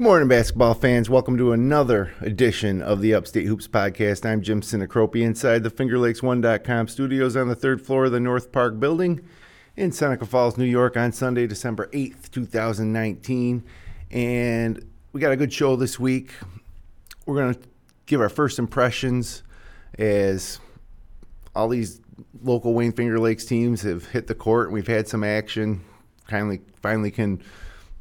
Good morning, basketball fans. Welcome to another edition of the Upstate Hoops Podcast. I'm Jim Sinicropi inside the FingerLakes1.com studios on the third floor of the North Park building in Seneca Falls, New York on Sunday, December 8th, 2019. And we got a good show this week. We're going to give our first impressions as all these local Wayne Finger Lakes teams have hit the court and we've had some action. Kindly, finally can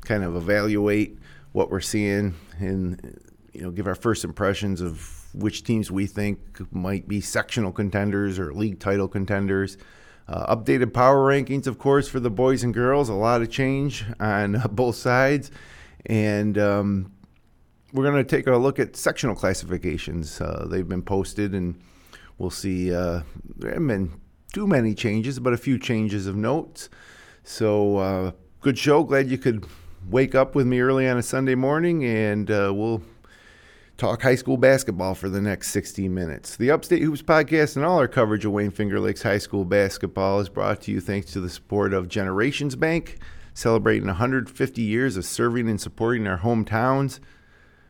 kind of evaluate what we're seeing and you know give our first impressions of which teams we think might be sectional contenders or league title contenders. Uh, updated power rankings, of course, for the boys and girls. A lot of change on both sides, and um, we're going to take a look at sectional classifications. Uh, they've been posted, and we'll see. Uh, there haven't been too many changes, but a few changes of notes. So, uh, good show. Glad you could wake up with me early on a Sunday morning, and uh, we'll talk high school basketball for the next 60 minutes. The Upstate Hoops podcast and all our coverage of Wayne Finger Lakes High School basketball is brought to you thanks to the support of Generations Bank, celebrating 150 years of serving and supporting our hometowns.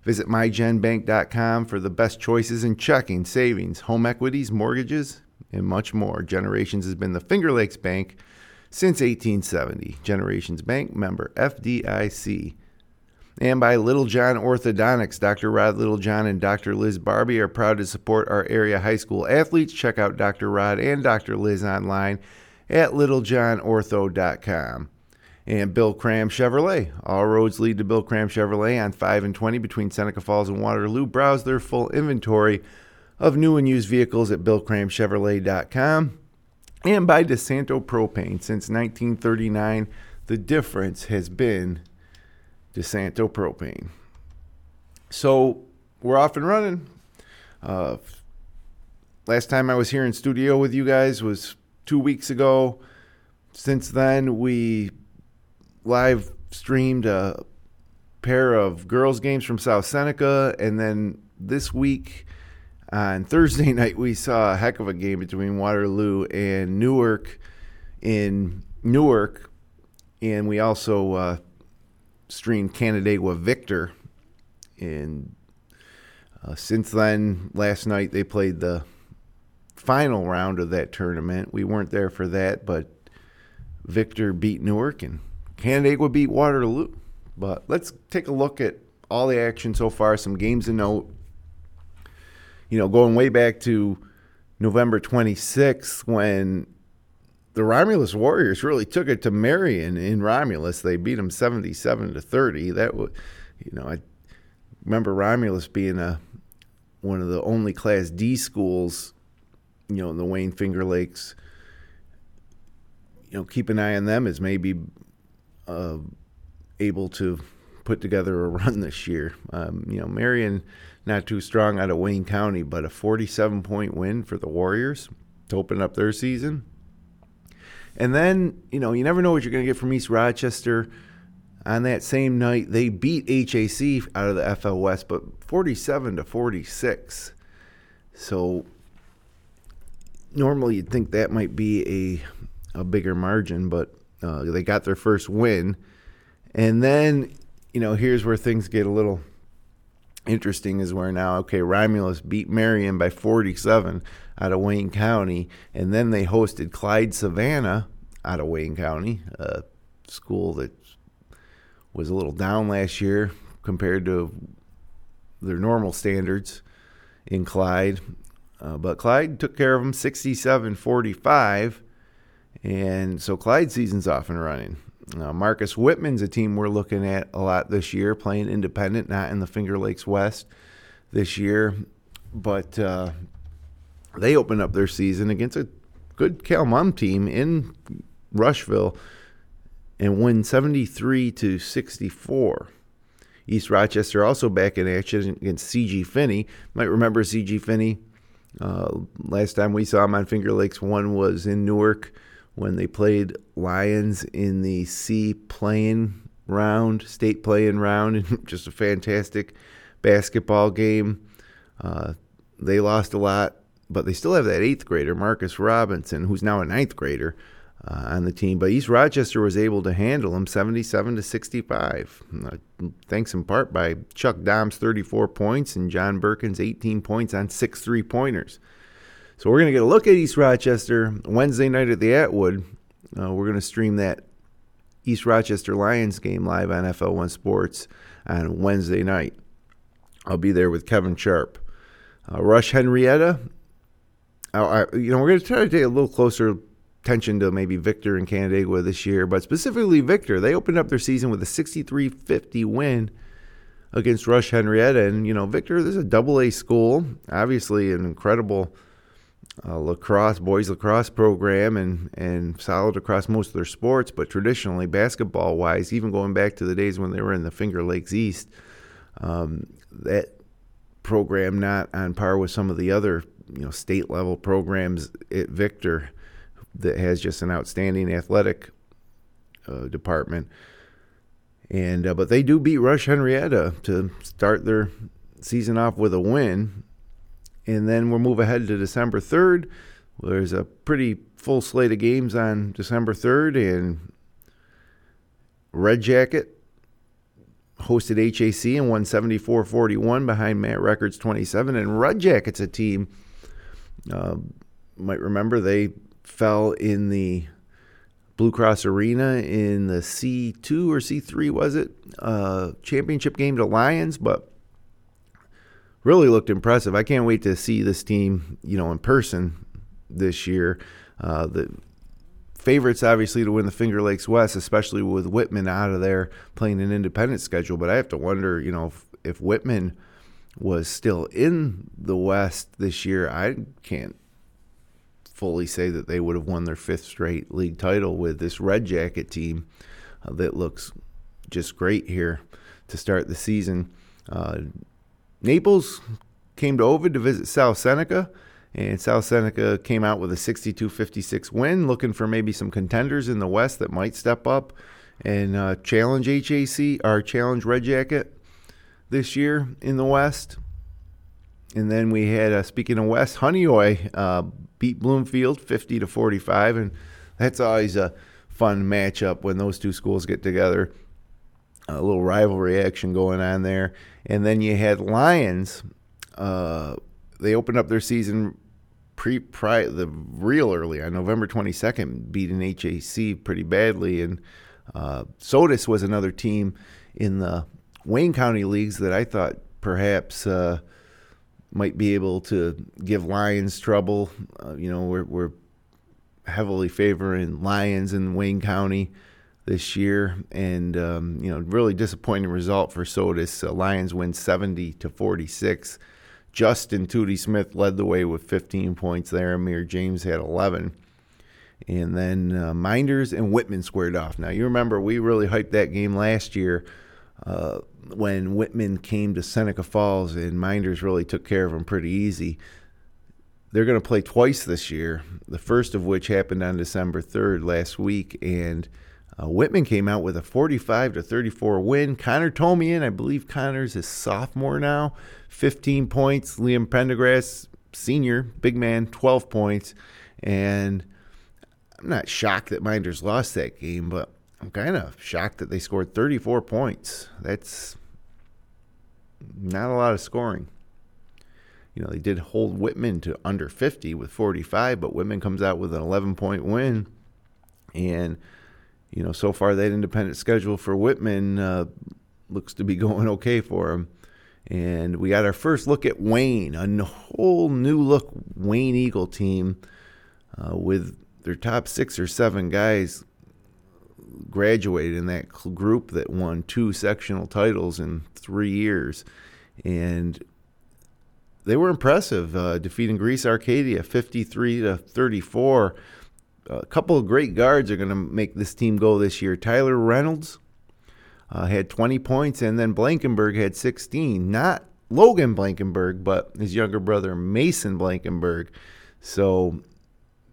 Visit mygenbank.com for the best choices in checking, savings, home equities, mortgages, and much more. Generations has been the Finger Lakes Bank since 1870. Generations Bank member FDIC. And by Littlejohn Orthodontics, Dr. Rod Littlejohn and Dr. Liz Barbie are proud to support our area high school athletes. Check out Dr. Rod and Dr. Liz online at littlejohnortho.com. And Bill Cram Chevrolet. All roads lead to Bill Cram Chevrolet on 5 and 20 between Seneca Falls and Waterloo. Browse their full inventory of new and used vehicles at billcramchevrolet.com and by DeSanto Propane. Since 1939, the difference has been DeSanto Propane. So we're off and running. Uh, last time I was here in studio with you guys was two weeks ago. Since then, we live streamed a pair of girls' games from South Seneca, and then this week on Thursday night, we saw a heck of a game between Waterloo and Newark in Newark, and we also uh, streamed Canandaigua Victor. And uh, since then, last night they played the final round of that tournament. We weren't there for that, but Victor beat Newark and Canandaigua beat Waterloo. But let's take a look at all the action so far, some games to note you know, going way back to November 26th when the Romulus Warriors really took it to Marion in Romulus. They beat them 77 to 30. That was, you know, I remember Romulus being a one of the only Class D schools, you know, in the Wayne Finger Lakes. You know, keep an eye on them as maybe uh, able to put together a run this year. Um, you know, Marion not too strong out of Wayne County, but a 47 point win for the Warriors to open up their season. And then, you know, you never know what you're going to get from East Rochester. On that same night, they beat HAC out of the FL West, but 47 to 46. So normally you'd think that might be a, a bigger margin, but uh, they got their first win. And then, you know, here's where things get a little interesting is where now, okay, Romulus beat Marion by 47 out of Wayne County, and then they hosted Clyde Savannah out of Wayne County, a school that was a little down last year compared to their normal standards in Clyde. Uh, but Clyde took care of them 67 45. And so Clyde season's off and running. Uh, Marcus Whitman's a team we're looking at a lot this year, playing independent, not in the Finger Lakes West this year. But uh, they opened up their season against a good Calmum team in Rushville and win 73 to 64. East Rochester also back in action against CG Finney. Might remember CG Finney. Uh, last time we saw him on Finger Lakes, one was in Newark when they played Lions in the C playing round, state playing round, and just a fantastic basketball game. Uh, they lost a lot, but they still have that eighth grader, Marcus Robinson, who's now a ninth grader uh, on the team. But East Rochester was able to handle them 77 to 65, uh, thanks in part by Chuck Dom's 34 points and John Birkin's 18 points on six three pointers. So we're going to get a look at East Rochester Wednesday night at the Atwood. Uh, we're going to stream that East Rochester Lions game live on FL1 Sports on Wednesday night. I'll be there with Kevin Sharp. Uh, Rush Henrietta, I, you know, we're going to try to take a little closer attention to maybe Victor and Canandaigua this year, but specifically Victor. They opened up their season with a 63 50 win against Rush Henrietta. And, you know, Victor, this is a double A school, obviously an incredible uh, lacrosse, boys lacrosse program, and, and solid across most of their sports. But traditionally, basketball wise, even going back to the days when they were in the Finger Lakes East, um, that program not on par with some of the other you know state level programs at Victor that has just an outstanding athletic uh, department. And uh, but they do beat Rush Henrietta to start their season off with a win, and then we'll move ahead to December third. There's a pretty full slate of games on December third, and Red Jacket hosted HAC and won 74-41 behind Matt Records 27. And Red Jacket's a team. Uh, might remember they fell in the Blue Cross Arena in the C2 or C3, was it? Uh, championship game to Lions, but really looked impressive. I can't wait to see this team, you know, in person this year. Uh, the favorites, obviously, to win the Finger Lakes West, especially with Whitman out of there playing an independent schedule. But I have to wonder, you know, if, if Whitman was still in the West this year, I can't fully say that they would have won their fifth straight league title with this Red Jacket team uh, that looks just great here to start the season. Uh, Naples came to Ovid to visit South Seneca, and South Seneca came out with a 62 56 win, looking for maybe some contenders in the West that might step up and uh, challenge HAC or challenge Red Jacket this year in the West. And then we had, uh, speaking of West, Honeoye uh, beat Bloomfield 50 to 45, and that's always a fun matchup when those two schools get together. A little rivalry action going on there, and then you had Lions. Uh, they opened up their season pre pri the real early on November 22nd, beating HAC pretty badly, and uh, Sodus was another team in the Wayne County leagues that I thought perhaps uh, might be able to give Lions trouble. Uh, you know, we're, we're heavily favoring Lions in Wayne County this year, and um, you know, really disappointing result for Sodus. Uh, Lions win 70 to 46. Justin Tootie Smith led the way with 15 points there. Amir James had 11. And then uh, Mynderse and Whitman squared off. Now, you remember we really hyped that game last year uh, when Whitman came to Seneca Falls, and Mynderse really took care of them pretty easy. They're going to play twice this year, the first of which happened on December 3rd last week, and uh, Whitman came out with a 45 to 34 win. Connor Tomian, I believe Connor's a sophomore now, 15 points. Liam Pendergrass, senior, big man, 12 points. And I'm not shocked that Mynderse lost that game, but I'm kind of shocked that they scored 34 points. That's not a lot of scoring. You know, they did hold Whitman to under 50 with 45, but Whitman comes out with an 11 point win. And, you know, so far that independent schedule for Whitman uh, looks to be going okay for him. And we got our first look at Wayne, a whole new look Wayne Eagle team uh, with their top six or seven guys graduated in that group that won two sectional titles in three years, and they were impressive, uh, defeating Greece Arcadia 53 to 34. A couple of great guards are going to make this team go this year. Tyler Reynolds uh, had 20 points, and then Blankenberg had 16. Not Logan Blankenberg, but his younger brother Mason Blankenberg. So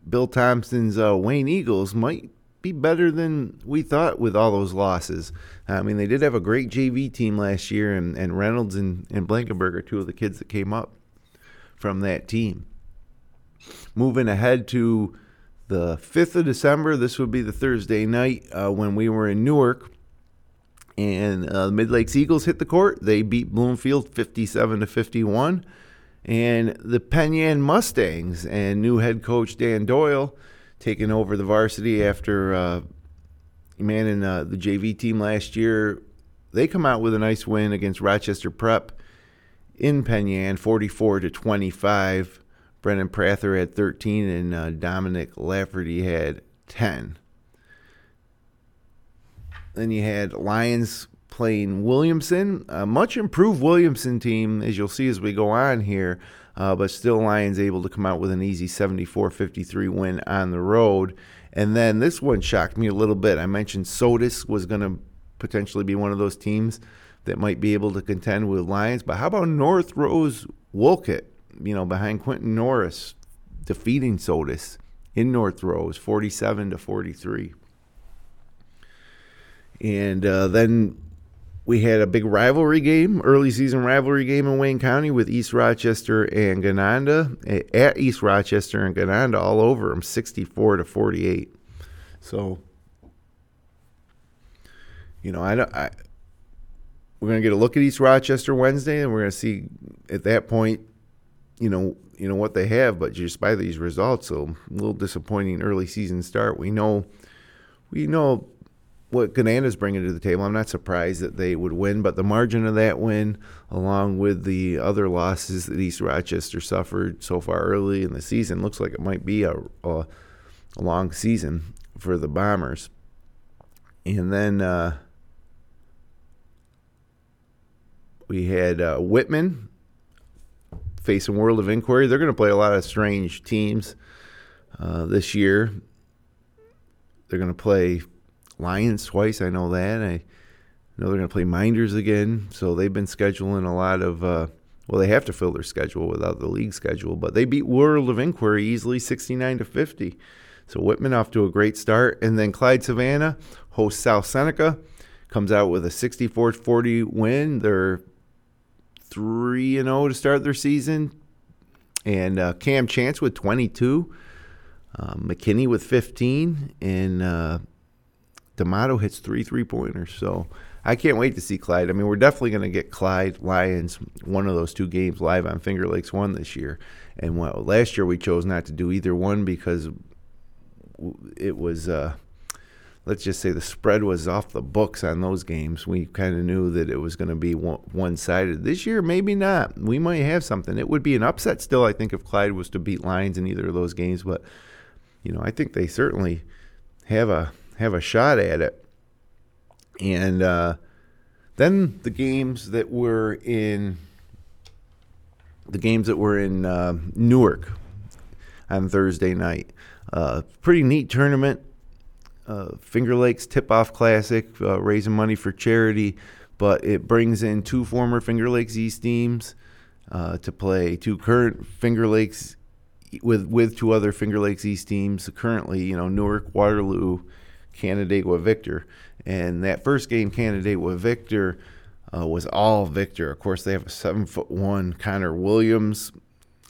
Bill Thompson's uh, Wayne Eagles might be better than we thought with all those losses. I mean, they did have a great JV team last year, and, and Reynolds and, and Blankenberg are two of the kids that came up from that team. Moving ahead to the 5th of December. This would be the Thursday night uh, when we were in Newark. And uh, the Mid Lakes Eagles hit the court. They beat Bloomfield 57 to 51. And the Penn Yan Mustangs and new head coach Dan Doyle taking over the varsity after uh, manning uh, the JV team last year. They come out with a nice win against Rochester Prep in Penn Yan, 44 to 25. Brennan Prather had 13 and uh, Dominic Lafferty had 10. Then you had Lions playing Williamson, a much improved Williamson team, as you'll see as we go on here. Uh, but still, Lions able to come out with an easy 74 53 win on the road. And then this one shocked me a little bit. I mentioned Sodus was going to potentially be one of those teams that might be able to contend with Lions. But how about North Rose Wolcott, you know, behind Quentin Norris, defeating Sodus in North Rose, 47 to 43. And uh, then we had a big rivalry game, early season rivalry game in Wayne County with East Rochester and Gananda. At East Rochester and Gananda, all over them, 64 to 48. So, you know, I, I we're going to get a look at East Rochester Wednesday, and we're going to see at that point, you know, you know what they have. But just by these results, a little disappointing early season start. We know, we know what Gananda's bringing to the table. I'm not surprised that they would win, but the margin of that win, along with the other losses that East Rochester suffered so far early in the season, looks like it might be a, a, a long season for the Bombers. And then uh, we had uh, Whitman facing World of Inquiry. They're going to play a lot of strange teams uh, this year. They're going to play Lions twice. I know that. I know they're going to play Mynderse again. So they've been scheduling a lot of. Uh, well, they have to fill their schedule without the league schedule, but they beat World of Inquiry easily, 69 to 50. So Whitman off to a great start, and then Clyde Savannah hosts South Seneca, comes out with a 64-40 win. They're three and zero oh to start their season, and uh, Cam Chance with 22, uh, McKinney with 15, and uh, D'Amato hits three three pointers. So I can't wait to see Clyde. I mean, we're definitely going to get Clyde Lions one of those two games live on Finger Lakes One this year. And well, last year we chose not to do either one because it was. Uh, let's just say the spread was off the books on those games. We kind of knew that it was going to be one sided. This year, maybe not. We might have something. It would be an upset still, I think, if Clyde was to beat Lions in either of those games. But, you know, I think they certainly have a have a shot at it. And uh, then the games that were in the games that were in uh, Newark on Thursday night. Uh, pretty neat tournament. Uh, Finger Lakes Tip Off Classic, uh, raising money for charity, but it brings in two former Finger Lakes East teams uh, to play, two current Finger Lakes with with two other Finger Lakes East teams. Currently, you know Newark, Waterloo, Canandaigua Victor. And that first game, Canandaigua Victor, uh, was all Victor. Of course, they have a seven foot one Connor Williams.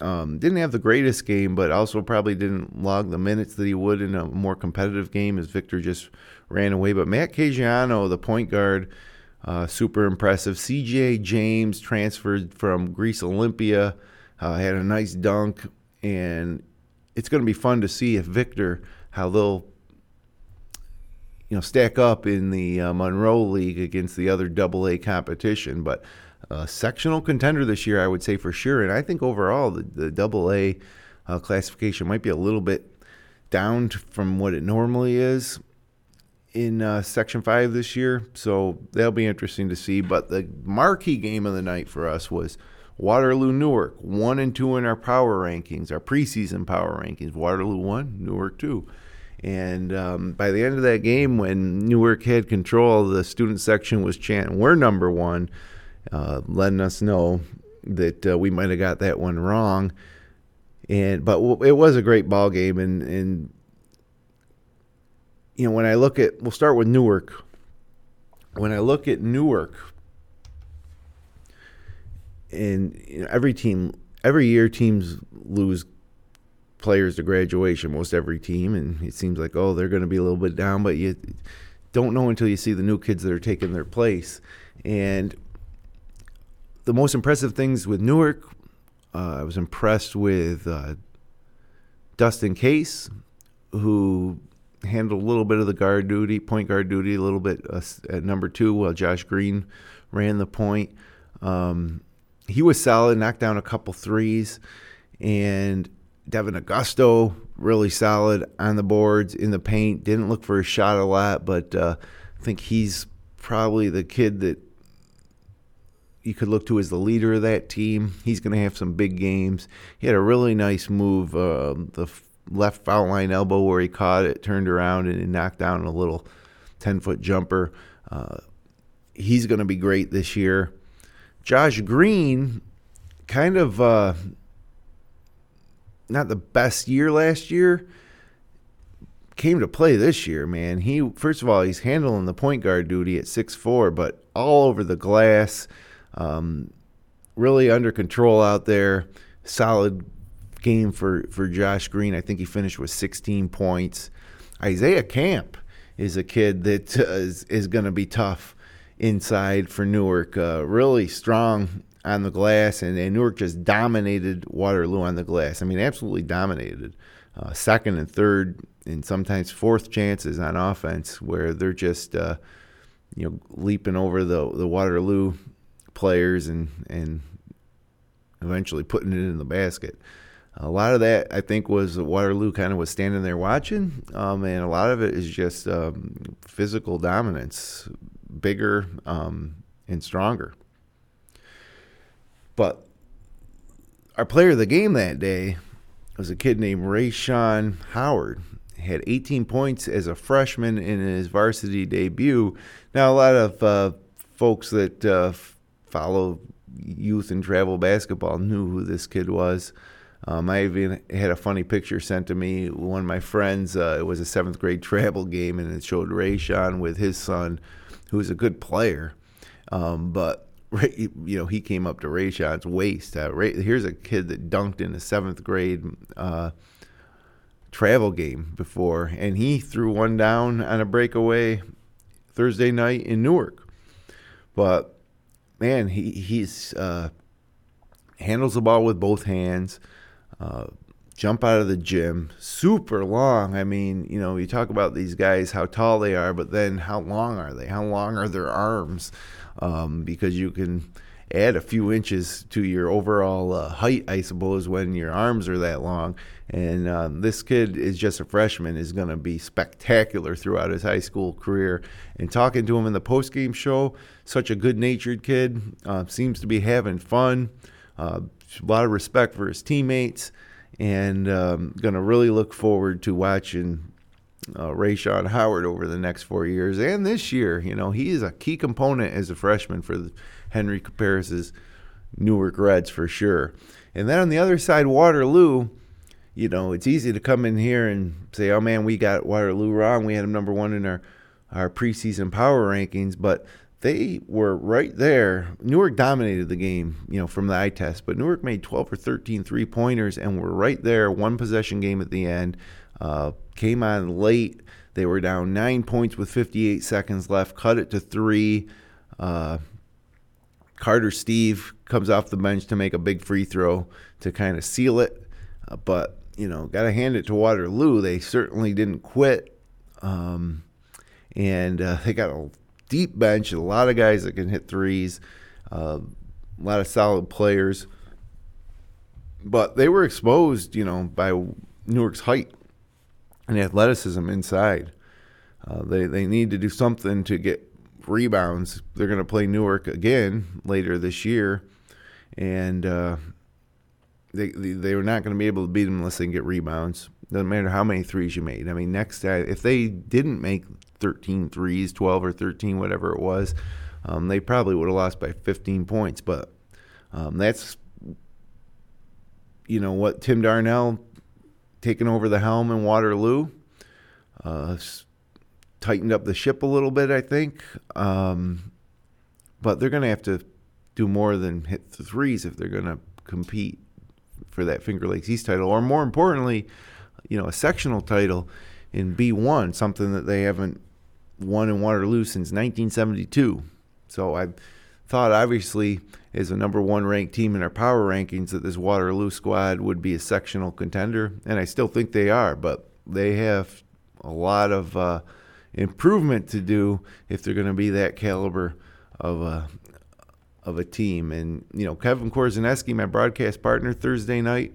Um, didn't have the greatest game, but also probably didn't log the minutes that he would in a more competitive game as Victor just ran away. But Matt Caggiano, the point guard, uh, super impressive. CJ James transferred from Greece Olympia, uh, had a nice dunk, and it's going to be fun to see if Victor how they'll you know stack up in the uh, Monroe League against the other Double A competition. But uh, sectional contender this year, I would say for sure. And I think overall the, Double A uh, classification might be a little bit down from what it normally is in uh, Section Five this year. So that'll be interesting to see. But the marquee game of the night for us was. Waterloo Newark, one and two in our power rankings, our preseason power rankings. Waterloo one, Newark two. And um, by the end of that game, when Newark had control, the student section was chanting, "We're number one," uh, letting us know that uh, we might have got that one wrong. And but it was a great ball game, and and you know when I look at, we'll start with Newark. When I look at Newark, and you know, every team, every year teams lose players to graduation, most every team, and it seems like oh they're going to be a little bit down, but you don't know until you see the new kids that are taking their place. And the most impressive things with Newark, uh, I was impressed with uh, Dustin Case, who handled a little bit of the guard duty, point guard duty, a little bit uh, at number two while Josh Green ran the point. Um, he was solid, knocked down a couple threes, and Devin Augusto really solid on the boards in the paint. Didn't look for a shot a lot, but uh, I think he's probably the kid that you could look to as the leader of that team. He's going to have some big games. He had a really nice move, uh, the left foul line elbow where he caught it, turned around, and knocked down a little 10 foot jumper. Uh, he's going to be great this year. Josh Green, kind of uh, not the best year last year, came to play this year, man. He first of all, he's handling the point guard duty at six four, but all over the glass, um, really under control out there. Solid game for for Josh Green. I think he finished with 16 points. Isaiah Camp is a kid that uh, is, is going to be tough inside for Newark. Uh, really strong on the glass, and, and, Newark just dominated Waterloo on the glass. I mean, absolutely dominated. Uh, second and third, and sometimes fourth chances on offense, where they're just uh, you know leaping over the the Waterloo players and and eventually putting it in the basket. A lot of that, I think, was Waterloo kind of was standing there watching, um, and a lot of it is just um, physical dominance, bigger um, and stronger. But our player of the game that day was a kid named Rayshon Howard. He had 18 points as a freshman in his varsity debut. Now, a lot of uh, folks that uh, follow youth and travel basketball knew who this kid was. Um, I even had a funny picture sent to me. One of my friends, uh, it was a seventh grade travel game, and it showed Rayshon with his son, who was a good player. Um, but you know, he came up to Rayshon's waist. Uh, Ray, here's a kid that dunked in the seventh grade uh, travel game before, and he threw one down on a breakaway Thursday night in Newark. But man, he he's uh, handles the ball with both hands. Uh, jump out of the gym, super long. I mean, you know, you talk about these guys, how tall they are, but then how long are they? How long are their arms? Um, because you can add a few inches to your overall uh, height, I suppose, when your arms are that long. And um, this kid is just a freshman, is going to be spectacular throughout his high school career. And talking to him in the postgame show, such a good natured kid, uh, seems to be having fun. Uh, a lot of respect for his teammates, and um, going to really look forward to watching uh, Rayshon Howard over the next four years and this year. You know, he is a key component as a freshman for the Henry Caparis's Newark Reds for sure. And then on the other side, Waterloo. You know, it's easy to come in here and say, "Oh man, we got Waterloo wrong. We had them number one in our our preseason power rankings." But they were right there. Newark dominated the game, you know, from the eye test, but Newark made 12 or 13 three pointers and were right there, one possession game at the end. Uh, came on late. They were down nine points with 58 seconds left, cut it to three. Uh, Carter Steve comes off the bench to make a big free throw to kind of seal it. Uh, but, you know, got to hand it to Waterloo. They certainly didn't quit. Um, and uh, they got a deep bench, a lot of guys that can hit threes, uh, a lot of solid players. But they were exposed, you know, by Newark's height and athleticism inside. Uh, they they need to do something to get rebounds. They're going to play Newark again later this year, and uh, they, they were not going to be able to beat them unless they can get rebounds. Doesn't matter how many threes you made. I mean, next if they didn't make 13 threes, 12 or 13, whatever it was, um, they probably would have lost by 15 points. But um, that's, you know, what Tim Darnell taking over the helm in Waterloo uh, tightened up the ship a little bit, I think. Um, but they're going to have to do more than hit the threes if they're going to compete for that Finger Lakes East title, or more importantly, you know, a sectional title in B1, something that they haven't won in Waterloo since 1972. So I thought, obviously, as a number one ranked team in our power rankings, that this Waterloo squad would be a sectional contender, and I still think they are, but they have a lot of uh, improvement to do if they're going to be that caliber of a of a team. And you know, Kevin Korzaneski, my broadcast partner Thursday night,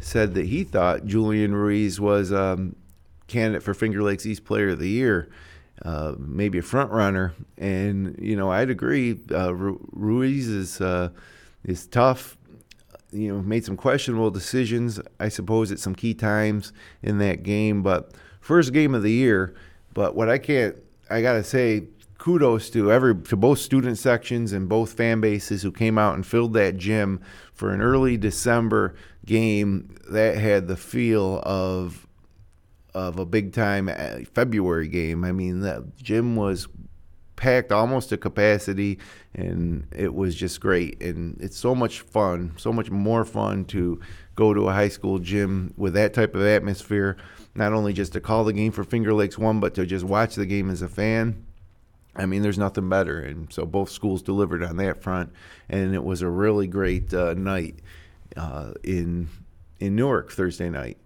said that he thought Julian Ruiz was um, candidate for Finger Lakes East Player of the Year, uh, maybe a front runner. And you know, I'd agree. Uh, Ruiz is uh, is tough. You know, made some questionable decisions, I suppose, at some key times in that game. But first game of the year. But what I can't, I gotta say, kudos to every to both student sections and both fan bases who came out and filled that gym for an early December game that had the feel of of a big time uh, February game. I mean, that gym was packed almost to capacity and it was just great and it's so much fun so much more fun to go to a high school gym with that type of atmosphere not only just to call the game for finger lakes one but to just watch the game as a fan I mean, there's nothing better. And so both schools delivered on that front, and it was a really great uh, night uh, in in Newark Thursday night.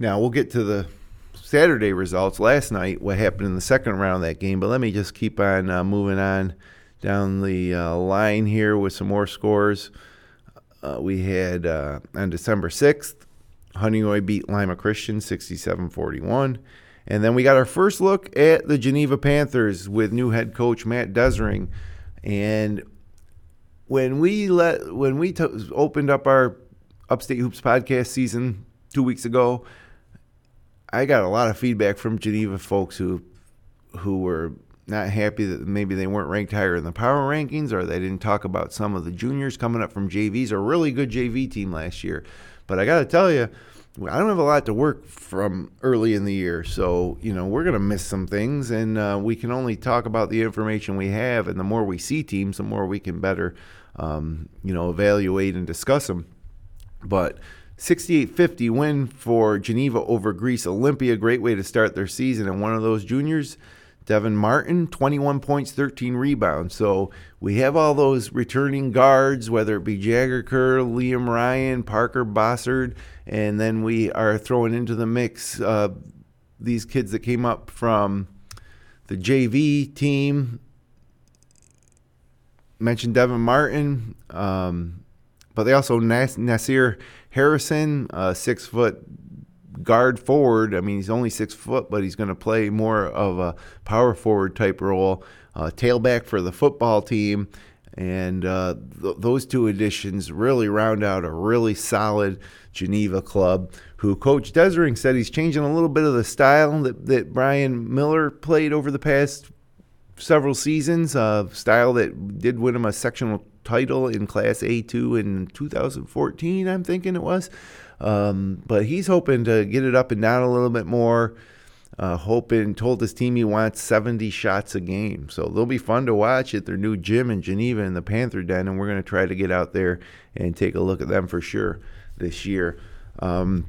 Now we'll get to the Saturday results. Last night, what happened in the second round of that game, but let me just keep on uh, moving on down the uh, line here with some more scores. Uh, we had uh, on December 6th, Honeoye beat Lima Christian 67 41. And then we got our first look at the Geneva Panthers with new head coach Matt Desering. And when we let when we t- opened up our Upstate Hoops podcast season two weeks ago, I got a lot of feedback from Geneva folks who who were not happy that maybe they weren't ranked higher in the power rankings or they didn't talk about some of the juniors coming up from JVs. A really good JV team last year. But I got to tell you, I don't have a lot to work from early in the year, so you know we're going to miss some things, and uh, we can only talk about the information we have. And the more we see teams, the more we can better, um, you know, evaluate and discuss them. But 68-50 win for Geneva over Greece Olympia, great way to start their season. And one of those juniors Devin Martin, 21 points, 13 rebounds. So we have all those returning guards, whether it be Jagger Kerr, Liam Ryan, Parker Bossard, and then we are throwing into the mix uh, these kids that came up from the JV team. Mentioned Devin Martin, um, but they also Nas- Nasir Harrison, uh, six foot guard forward. I mean, he's only six foot, but he's going to play more of a power forward type role. Uh, tailback for the football team. And uh, th- those two additions really round out a really solid Geneva club. Who Coach Desering said he's changing a little bit of the style that, that Brian Miller played over the past several seasons. Uh, style that did win him a sectional title in Class A2 in 2014, I'm thinking it was. Um, but he's hoping to get it up and down a little bit more. Uh, hoping, told his team he wants 70 shots a game. So they'll be fun to watch at their new gym in Geneva in the Panther Den, and we're going to try to get out there and take a look at them for sure this year. Um,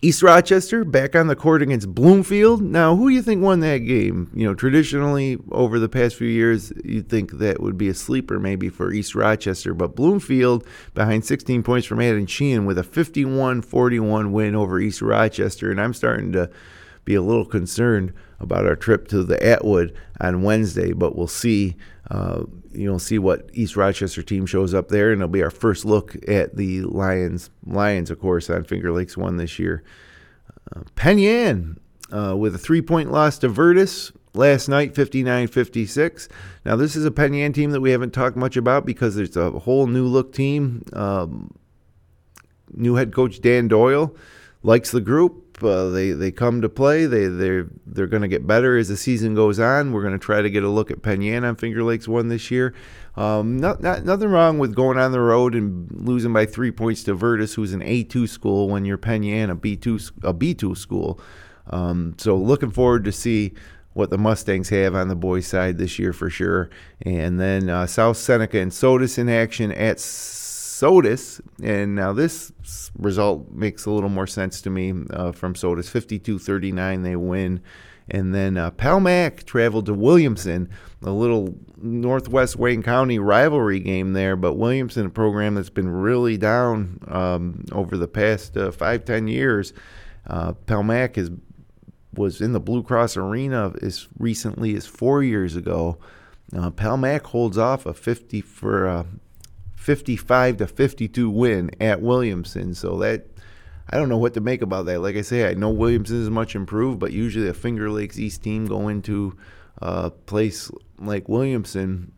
East Rochester back on the court against Bloomfield. Now, who do you think won that game? You know, traditionally over the past few years, you'd think that would be a sleeper maybe for East Rochester, but Bloomfield behind 16 points from Adam Sheehan with a 51 41 win over East Rochester. And I'm starting to be a little concerned about our trip to the Atwood on Wednesday, but we'll see. Uh, you'll see what East Rochester team shows up there, and it'll be our first look at the Lions. Lions, of course, on Finger Lakes won this year. Uh, Penn Yan uh, with a three-point loss to Vertus last night, 59-56. Now this is a Penn Yan team that we haven't talked much about because it's a whole new look team. Um, new head coach Dan Doyle likes the group. Uh, they they come to play. They they they're going to get better as the season goes on. We're going to try to get a look at Penn Yan on Finger Lakes one this year. Um, not, not nothing wrong with going on the road and losing by three points to Vertus, who's an A2 school, when you're Penn Yan, a B2 a B2 school. Um, so looking forward to see what the Mustangs have on the boys' side this year for sure. And then uh, South Seneca and Sodus in action at Sodus, and now this result makes a little more sense to me uh, from Sodus. 52-39, they win. And then uh, Palmac traveled to Williamson, a little Northwest Wayne County rivalry game there. But Williamson, a program that's been really down um, over the past uh, five, ten years. Uh, Palmac is was in the Blue Cross Arena as recently as four years ago. Uh, Palmac holds off a 50 for a 55 to 52 win at Williamson. So that I don't know what to make about that. Like I say, I know Williamson is much improved, but usually a Finger Lakes East team going to a place like Williamson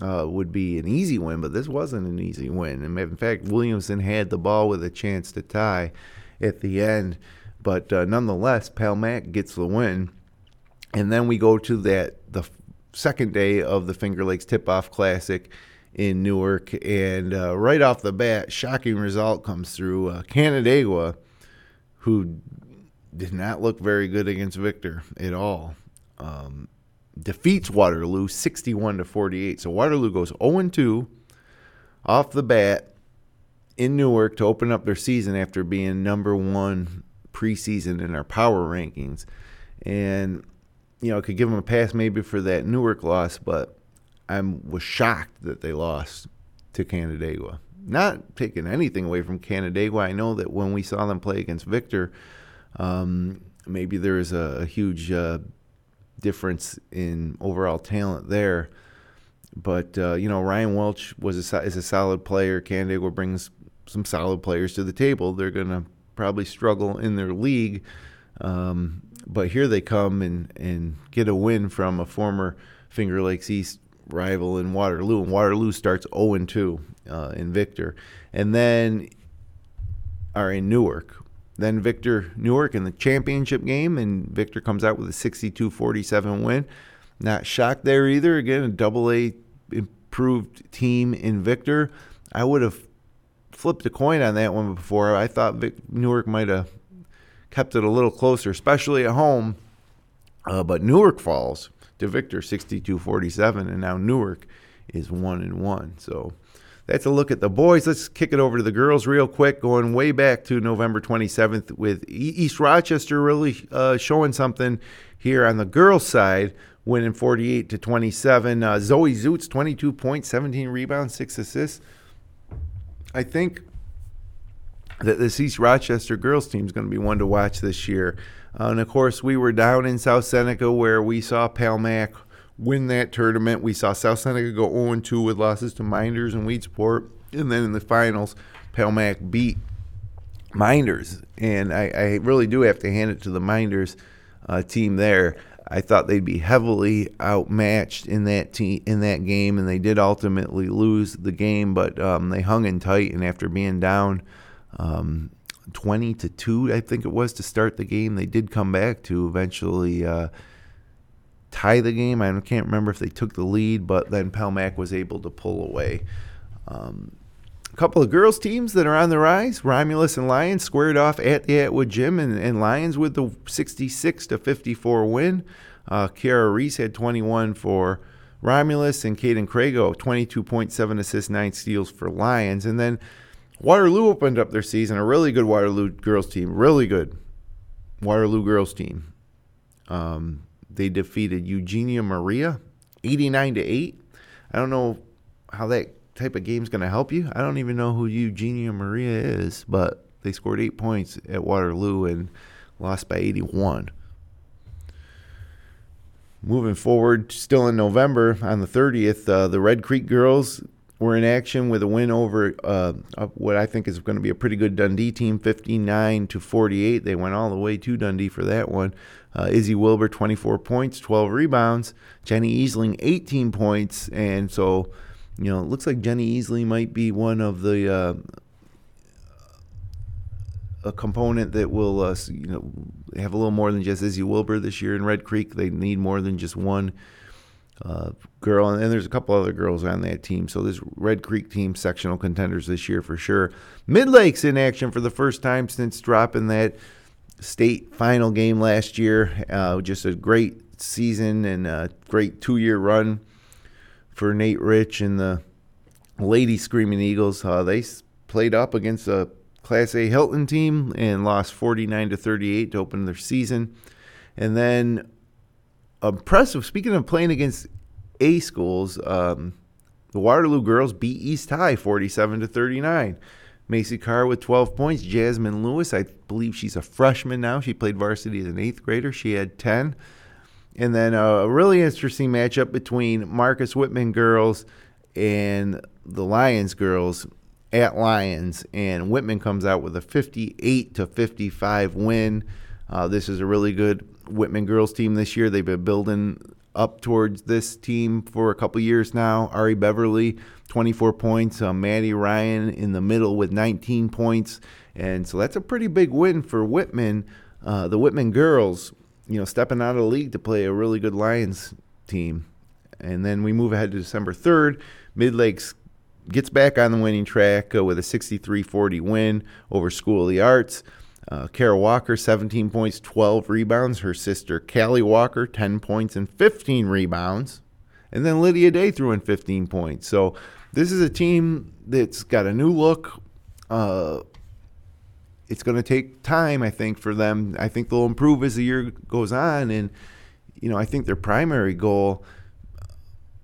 uh, would be an easy win, but this wasn't an easy win. And in fact, Williamson had the ball with a chance to tie at the end. But uh, nonetheless, Palmac gets the win. And then we go to that the second day of the Finger Lakes Tip Off Classic in Newark. And uh, right off the bat, shocking result comes through. Uh, Canandaigua, who did not look very good against Victor at all, um, defeats Waterloo 61 to 48. So Waterloo goes 0 2 off the bat in Newark to open up their season after being number one preseason in our power rankings. And, you know, could give them a pass maybe for that Newark loss, but I was shocked that they lost to Canandaigua. Not taking anything away from Canandaigua. I know that when we saw them play against Victor, um, maybe there is a, a huge uh, difference in overall talent there. But uh, you know, Ryan Welch was a, is a solid player. Canandaigua brings some solid players to the table. They're gonna probably struggle in their league, um, but here they come and and get a win from a former Finger Lakes East rival in Waterloo, and Waterloo starts 0 2 uh, in Victor, and then are in Newark. Then Victor Newark in the championship game, and Victor comes out with a 62 47 win. Not shocked there either. Again, a double A improved team in Victor. I would have flipped a coin on that one before. I thought Vic, Newark might have kept it a little closer, especially at home. Uh, but Newark falls to Victor 62-47, and now Newark is one and one. So that's a look at the boys. Let's kick it over to the girls real quick, going way back to November 27th with East Rochester really uh, showing something here on the girls' side, winning 48 to 27. Uh, Zoe Zoots 22 points, 17 rebounds, six assists. I think that this East Rochester girls team is going to be one to watch this year. Uh, and of course, we were down in South Seneca where we saw Palmac win that tournament. We saw South Seneca go 0 2 with losses to Mynderse and Weedsport. And then in the finals, Palmac beat Mynderse. And I, I, really do have to hand it to the Mynderse uh, team there. I thought they'd be heavily outmatched in that team in that game, and they did ultimately lose the game. But um, they hung in tight, and after being down um, 20 to 2, I think it was, to start the game. They did come back to eventually uh, tie the game. I can't remember if they took the lead, but then Palmac was able to pull away. Um, a couple of girls' teams that are on the rise. Romulus and Lions squared off at the Atwood Gym, and, and Lions with the 66 to 54 win. Uh, Reese had 21 for Romulus, and Caden Crago 22.7 assists, 9 steals for Lions. And then Waterloo opened up their season, a really good Waterloo girls team, really good Waterloo girls team. Um, they defeated Eugenio Maria 89 to 8. I don't know how that type of game is going to help you. I don't even know who Eugenio Maria is, but they scored 8 points at Waterloo and lost by 81. Moving forward, still in November on the 30th, uh, the Red Creek girls we're in action with a win over uh, what I think is going to be a pretty good Dundee team, 59 to 48. They went all the way to Dundee for that one. Uh, Izzy Wilbur, 24 points, 12 rebounds. Jenny Easling, 18 points. And so, you know, it looks like Jenny Easling might be one of the uh, a component that will, uh, you know, have a little more than just Izzy Wilbur this year in Red Creek. They need more than just one uh, girl, and there's a couple other girls on that team. So this Red Creek team sectional contenders this year for sure. Mid Lakes in action for the first time since dropping that state final game last year. Uh, just a great season and a great two year run for Nate Rich and the Lady Screaming Eagles, uh, they played up against a Class A Hilton team and lost 49 to 38 to open their season. And then impressive. Speaking of playing against A schools, um, the Waterloo girls beat East High 47 to 39. Macy Carr with 12 points. Jasmine Lewis, I believe she's a freshman now. She played varsity as an eighth grader. She had 10. And then a really interesting matchup between Marcus Whitman girls and the Lions girls at Lyons. And Whitman comes out with a 58 to 55 win. Uh, this is a really good Whitman girls team this year. They've been building up towards this team for a couple years now. Ari Beverly, 24 points. Uh, Maddie Ryan in the middle with 19 points. And so that's a pretty big win for Whitman. Uh, the Whitman girls, you know, stepping out of the league to play a really good Lions team. And then we move ahead to December 3rd. Mid Lakes gets back on the winning track uh, with a 63 40 win over School of the Arts. Uh, Kara Walker, 17 points, 12 rebounds. Her sister, Callie Walker, 10 points and 15 rebounds. And then Lydia Day threw in 15 points. So this is a team that's got a new look. Uh, it's going to take time, I think, for them. I think they'll improve as the year goes on. And, you know, I think their primary goal –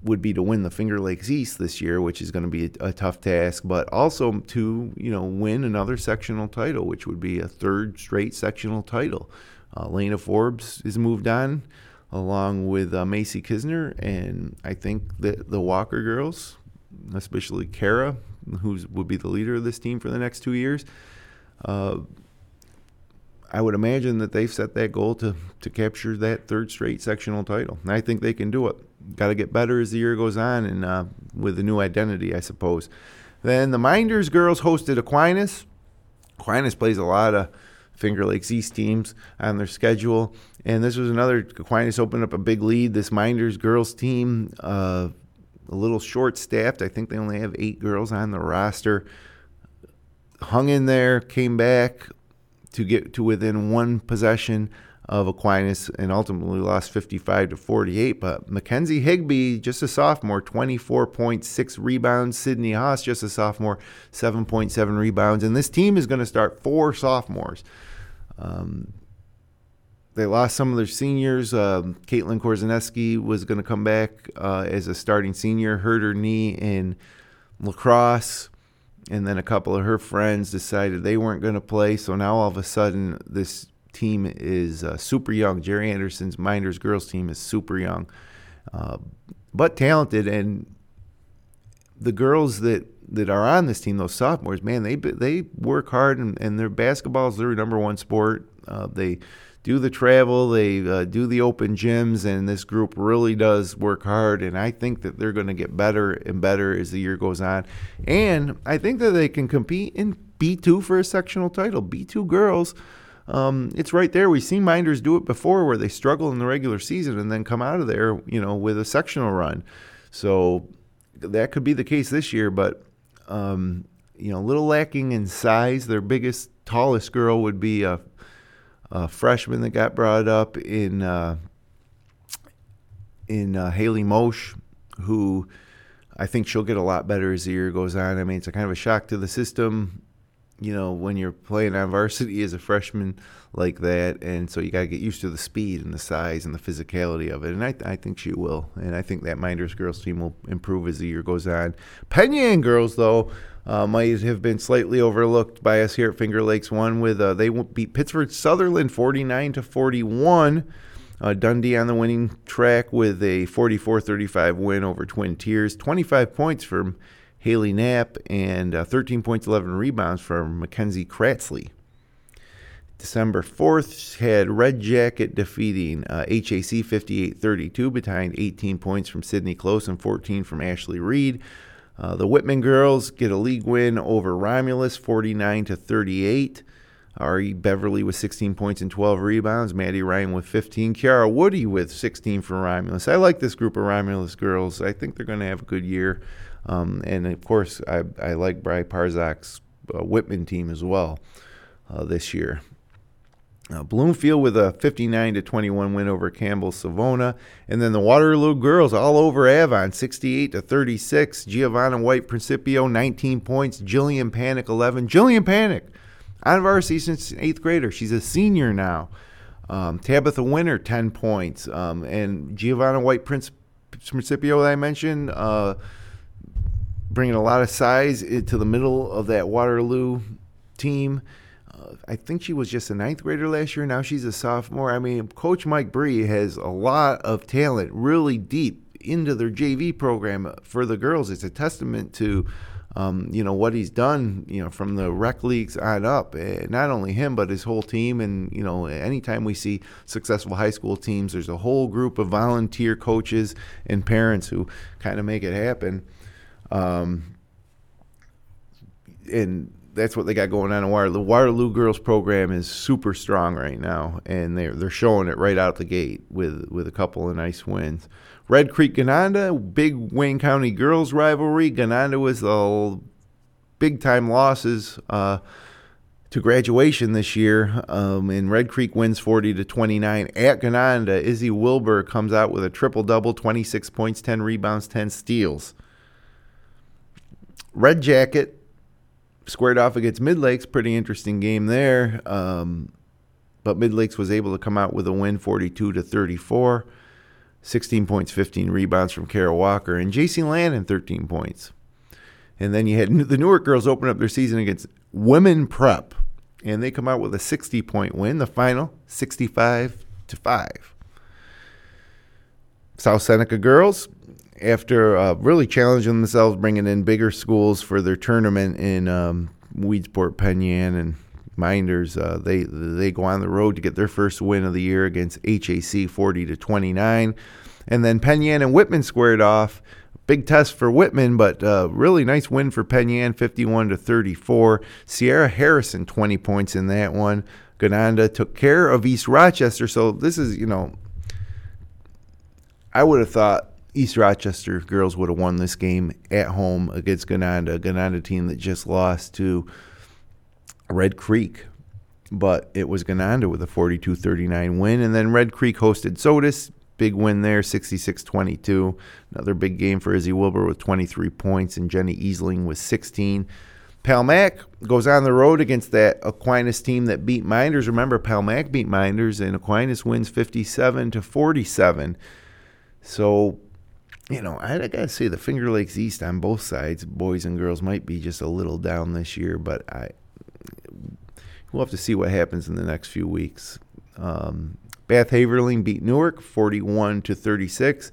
would be to win the Finger Lakes East this year, which is going to be a, a, tough task, but also to you know win another sectional title, which would be a third straight sectional title. Uh, Lena Forbes is moved on, along with uh, Macy Kisner, and I think that the Walker girls, especially Kara, who would be the leader of this team for the next two years. Uh, I would imagine that they've set that goal to to capture that third straight sectional title, and I think they can do it got to get better as the year goes on and uh, with a new identity, I suppose. Then the Mynderse girls hosted Aquinas. Aquinas plays a lot of Finger Lakes East teams on their schedule. And this was another, Aquinas opened up a big lead. This Mynderse girls team, uh, a little short staffed. I think they only have eight girls on the roster. Hung in there, came back to get to within one possession of Aquinas and ultimately lost 55 to 48. But Mackenzie Higby, just a sophomore, 24.6 rebounds. Sydney Haas, just a sophomore, 7.7 rebounds. And this team is going to start four sophomores. Um, they lost some of their seniors. Um, Caitlin Korzaneski was going to come back uh, as a starting senior, hurt her knee in lacrosse. And then a couple of her friends decided they weren't going to play. So now all of a sudden, this team is uh, super young. Jerry Anderson's Mynderse girls team is super young, uh, but talented. And the girls that, that are on this team, those sophomores, man, they they work hard, and, and their basketball is their number one sport. Uh, they do the travel, they uh, do the open gyms, and this group really does work hard. And I think that they're going to get better and better as the year goes on. And I think that they can compete in B2 for a sectional title. B2 girls um, it's right there. We've seen Mynderse do it before where they struggle in the regular season and then come out of there, you know, with a sectional run. So that could be the case this year, but, um, you know, a little lacking in size. Their biggest, tallest girl would be a, a freshman that got brought up in, uh, in uh, Haley Mosh, who I think she'll get a lot better as the year goes on. I mean, it's a kind of a shock to the system you know, when you're playing on varsity as a freshman like that, and so you got to get used to the speed and the size and the physicality of it. And I, I think she will, and I think that Mynderse girls team will improve as the year goes on. Penn Yan girls, though, uh, might have been slightly overlooked by us here at Finger Lakes One. With uh, they beat Pittsford Sutherland 49 to 41. Uh, Dundee on the winning track with a 44-35 win over Twin Tiers. 25 points from Haley Knapp, and uh, 13 points, 11 rebounds from Mackenzie Kratzley. December 4th had Red Jacket defeating uh, HAC 58 32 behind 18 points from Sydney Close and 14 from Ashley Reed. Uh, the Whitman girls get a league win over Romulus 49 to 38. Ari Beverly with 16 points and 12 rebounds. Maddie Ryan with 15. Kiara Woody with 16 for Romulus. I like this group of Romulus girls. I think they're going to have a good year. Um, and of course, I, I like Bry Parzak's uh, Whitman team as well uh, this year. Uh, Bloomfield with a 59 to 21 win over Campbell Savona, and then the Waterloo girls all over Avon, 68 to 36. Giovanna White Principio 19 points. Jillian Panic 11. Jillian Panic on varsity since eighth grader. She's a senior now. Um, Tabitha Winter 10 points, um, and Giovanna White Principio that I mentioned. Uh, bringing a lot of size to the middle of that Waterloo team. I think she was just a ninth grader last year. Now she's a sophomore. I mean, Coach Mike Bree has a lot of talent, really deep into their JV program for the girls. It's a testament to, um, you know, what he's done, you know, from the rec leagues on up. Uh, not only him, but his whole team. And you know, anytime we see successful high school teams, there's a whole group of volunteer coaches and parents who kind of make it happen. Um, and that's what they got going on in Waterloo. The Waterloo girls program is super strong right now, and they're they're showing it right out the gate with with a couple of nice wins. Red Creek Gananda, big Wayne County girls rivalry. Gananda was the big time losses uh, to graduation this year, um, and Red Creek wins 40 to 29 at Gananda. Izzy Wilbur comes out with a triple double, 26 points, 10 rebounds, 10 steals. Red Jacket squared off against Mid Lakes. Pretty interesting game there. Um, but Mid Lakes was able to come out with a win 42 to 34. 16 points, 15 rebounds from Kara Walker, and JC Landon 13 points. And then you had the Newark girls open up their season against Women Prep, and they come out with a 60 point win. The final 65 to 5. South Seneca girls after uh, really challenging themselves, bringing in bigger schools for their tournament in um, Weedsport, Penn Yan, and Mynderse, uh, they they go on the road to get their first win of the year against HAC, 40 to 29, and then Penn Yan and Whitman squared off. Big test for Whitman, but uh, really nice win for Penn Yan, 51 to 34. Sierra Harrison, 20 points in that one. Gananda took care of East Rochester, so this is you know, I would have thought East Rochester girls would have won this game at home against Gananda, a Gananda team that just lost to Red Creek. But it was Gananda with a 42 39 win. And then Red Creek hosted Sodus. Big win there, 66 22. Another big game for Izzy Wilbur with 23 points, and Jenny Easling with 16. Palmac goes on the road against that Aquinas team that beat Mynderse. Remember, Palmac beat Mynderse, and Aquinas wins 57 to 47. So you know, I, I gotta say the Finger Lakes East on both sides, boys and girls, might be just a little down this year, but I we'll have to see what happens in the next few weeks. Um, Bath Haverling beat Newark 41 to 36,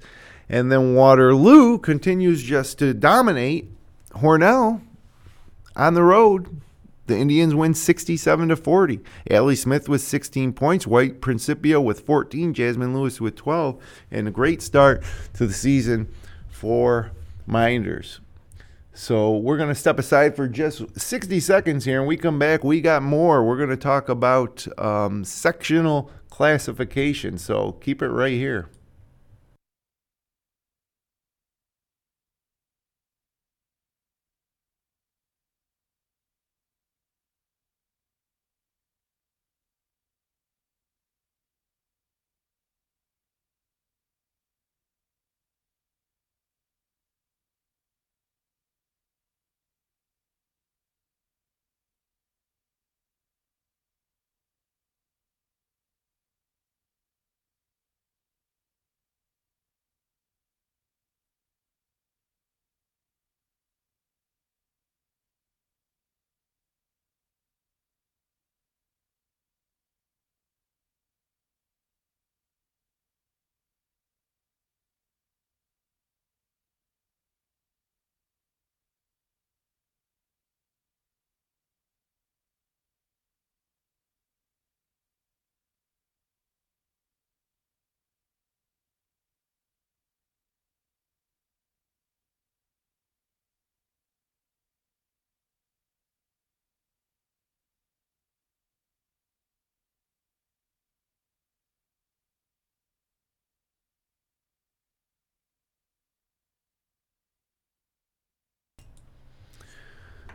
and then Waterloo continues just to dominate Hornell on the road the Indians win 67 to 40. Allie Smith with 16 points, White Principio with 14, Jasmine Lewis with 12, and a great start to the season for Mynderse. So we're going to step aside for just 60 seconds here, and we come back. We got more. We're going to talk about um, sectional classification. So keep it right here.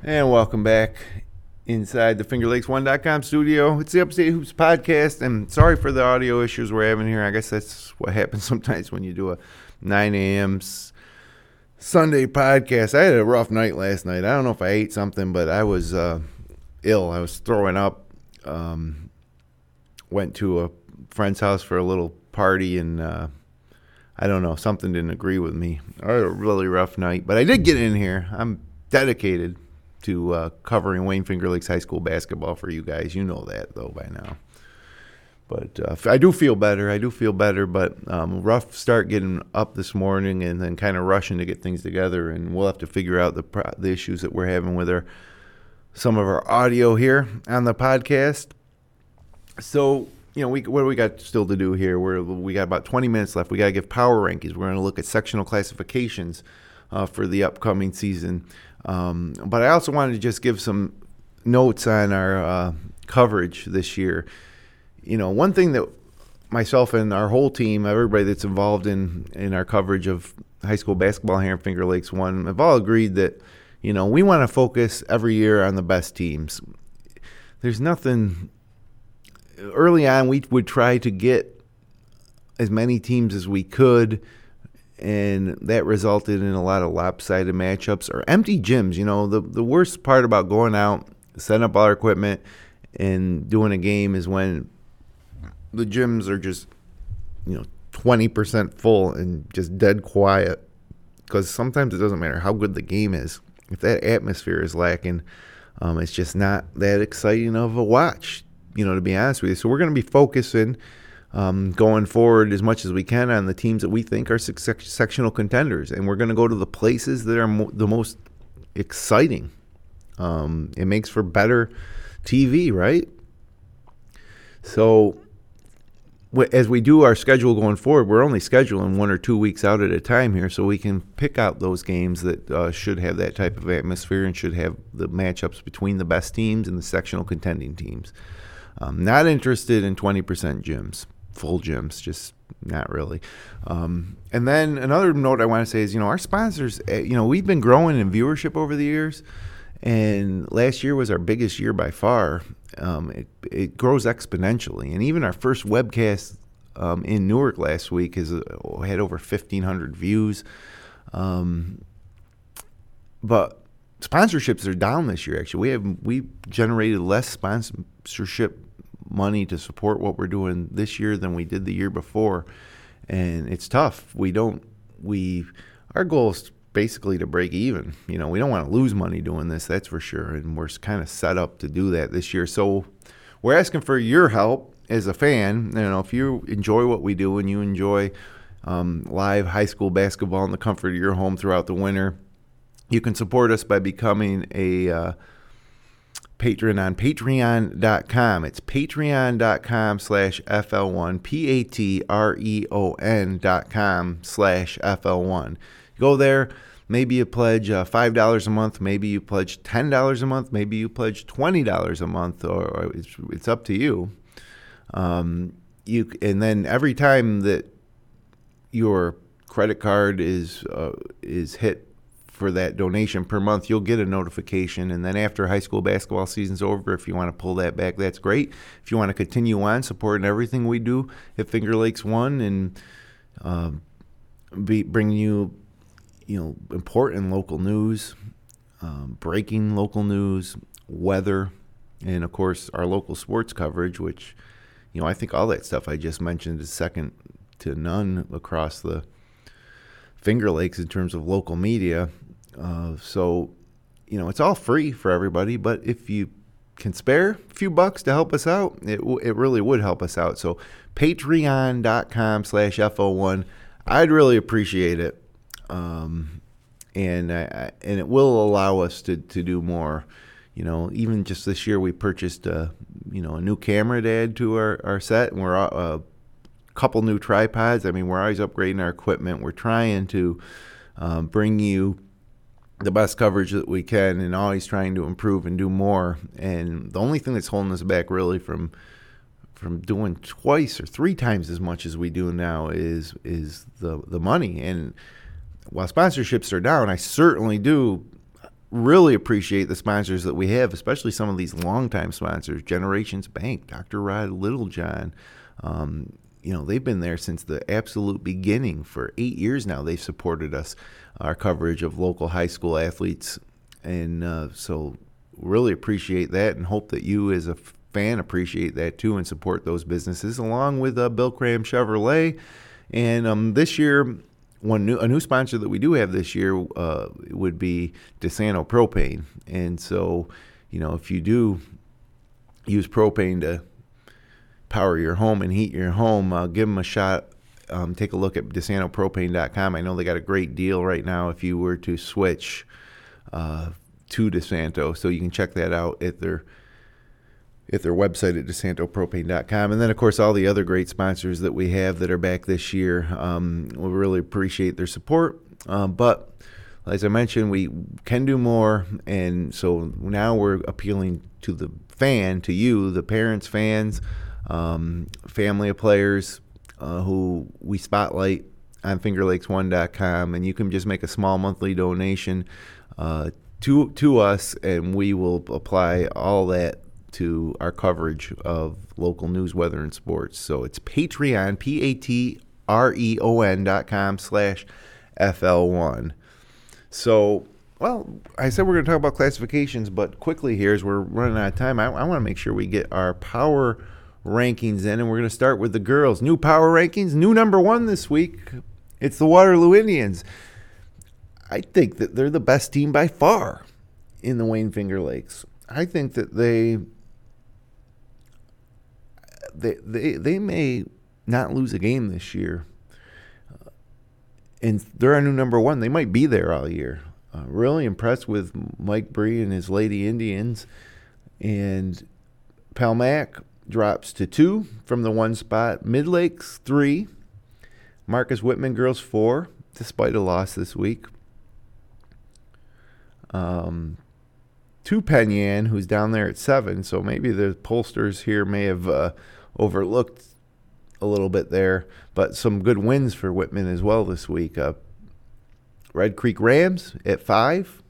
And welcome back inside the fingerlakes1.com studio. It's the Upstate Hoops podcast, and sorry for the audio issues we're having here. I guess that's what happens sometimes when you do a 9 a.m. Sunday podcast. I had a rough night last night. I don't know if I ate something, but I was uh, ill. I was throwing up. Um, went to a friend's house for a little party, and uh, I don't know, something didn't agree with me. I had a really rough night, but I did get in here. I'm dedicated to uh, covering Wayne Finger Lakes High School basketball for you guys. You know that though by now. But uh, I do feel better. I do feel better. But um, rough start getting up this morning and then kind of rushing to get things together. And we'll have to figure out the pro- the issues that we're having with our some of our audio here on the podcast. So you know, we what do we got still to do here? We're we got about 20 minutes left. We got to give power rankings. We're going to look at sectional classifications uh, for the upcoming season. Um, but I also wanted to just give some notes on our uh, coverage this year. You know, one thing that myself and our whole team, everybody that's involved in in our coverage of high school basketball here in Finger Lakes One, have all agreed that you know we want to focus every year on the best teams. There's nothing. Early on, we would try to get as many teams as we could and that resulted in a lot of lopsided matchups or empty gyms. You know, the the worst part about going out, setting up all our equipment, and doing a game is when the gyms are just, you know, twenty percent full and just dead quiet. Because sometimes it doesn't matter how good the game is, if that atmosphere is lacking, um, it's just not that exciting of a watch. You know, to be honest with you. So we're going to be focusing um, going forward as much as we can on the teams that we think are sectional contenders, and we're going to go to the places that are mo- the most exciting. Um, it makes for better TV, right? So, w- as we do our schedule going forward, we're only scheduling one or two weeks out at a time here, so we can pick out those games that uh, should have that type of atmosphere and should have the matchups between the best teams and the sectional contending teams. Um, not interested in 20% gyms full gyms, just not really. Um, and then another note I want to say is, you know, our sponsors, eh, you know, we've been growing in viewership over the years, and last year was our biggest year by far. Um, it, it grows exponentially, and even our first webcast um, in Newark last week has uh, had over 1,500 views. Um, but sponsorships are down this year. Actually, we have we generated less sponsorship money to support what we're doing this year than we did the year before, and it's tough. We don't we our goal is basically to break even. You know, we don't want to lose money doing this, that's for sure, and we're kind of set up to do that this year. So we're asking for your help as a fan. You know, if you enjoy what we do and you enjoy um, live high school basketball in the comfort of your home throughout the winter, you can support us by becoming a uh, Patreon on patreon.com. It's patreon.com slash FL1, P A T R E O N dot com slash FL1. Go there. Maybe you pledge uh, $5 a month. Maybe you pledge $10 a month. Maybe you pledge $20 a month, or, or it's, it's up to you. Um, you and then every time that your credit card is uh, is hit for that donation per month, you'll get a notification. And then after high school basketball season's over, if you want to pull that back, that's great. If you want to continue on supporting everything we do at Finger Lakes One and uh, be bringing you, you know, important local news, um, breaking local news, weather, and of course our local sports coverage, which, you know, I think all that stuff I just mentioned is second to none across the Finger Lakes in terms of local media. Uh, so, you know, it's all free for everybody, but if you can spare a few bucks to help us out, it, w- it really would help us out. So, patreon.com slash FO1. I'd really appreciate it. Um, and I, and it will allow us to, to do more. You know, even just this year, we purchased a you know a new camera to add to our, our set, and we're a uh, couple new tripods. I mean, we're always upgrading our equipment. We're trying to um, bring you the best coverage that we can and always trying to improve and do more. And the only thing that's holding us back really from from doing twice or three times as much as we do now is is the the money. And while sponsorships are down, I certainly do really appreciate the sponsors that we have, especially some of these longtime sponsors, Generations Bank, Dr. Rod Littlejohn. Um, you know, they've been there since the absolute beginning. For eight years now, they've supported us, our coverage of local high school athletes. And uh, so, really appreciate that and hope that you, as a fan, appreciate that too and support those businesses, along with uh, Bill Cram Chevrolet. And um, this year, one new a new sponsor that we do have this year uh, would be DeSanto Propane, and so you know if you do use propane to power your home and heat your home, uh, give them a shot. Um, take a look at DeSantoPropane.com. I know they got a great deal right now if you were to switch uh, to DeSanto, so you can check that out at their at their website at DeSantoPropane.com. And then, of course, all the other great sponsors that we have that are back this year. Um, we really appreciate their support. Um, but as I mentioned, we can do more. And so now we're appealing to the fan, to you, the parents, fans, um, family of players uh, who we spotlight on FingerLakes1.com. And you can just make a small monthly donation. Uh, to, to us, and we will apply all that to our coverage of local news, weather, and sports. So it's Patreon, P A T R E O N dot com slash FL1. So, well, I said we're going to talk about classifications, but quickly here, as we're running out of time, I, I want to make sure we get our power rankings in, and we're going to start with the girls. New power rankings, new number one this week. It's the Waterloo Indians. I think that they're the best team by far in the Wayne Finger Lakes. I think that they they they they may not lose a game this year, and they're our new number one. They might be there all year. Uh, really impressed with Mike Bree and his Lady Indians, and Palmac drops to two from the one spot. Mid Lakes three. Marcus Whitman girls four, despite a loss this week. Um, to Penn Yan, who's down there at seven. So maybe the pollsters here may have uh, overlooked a little bit there, but some good wins for Whitman as well this week. Uh, Red Creek Rams at five.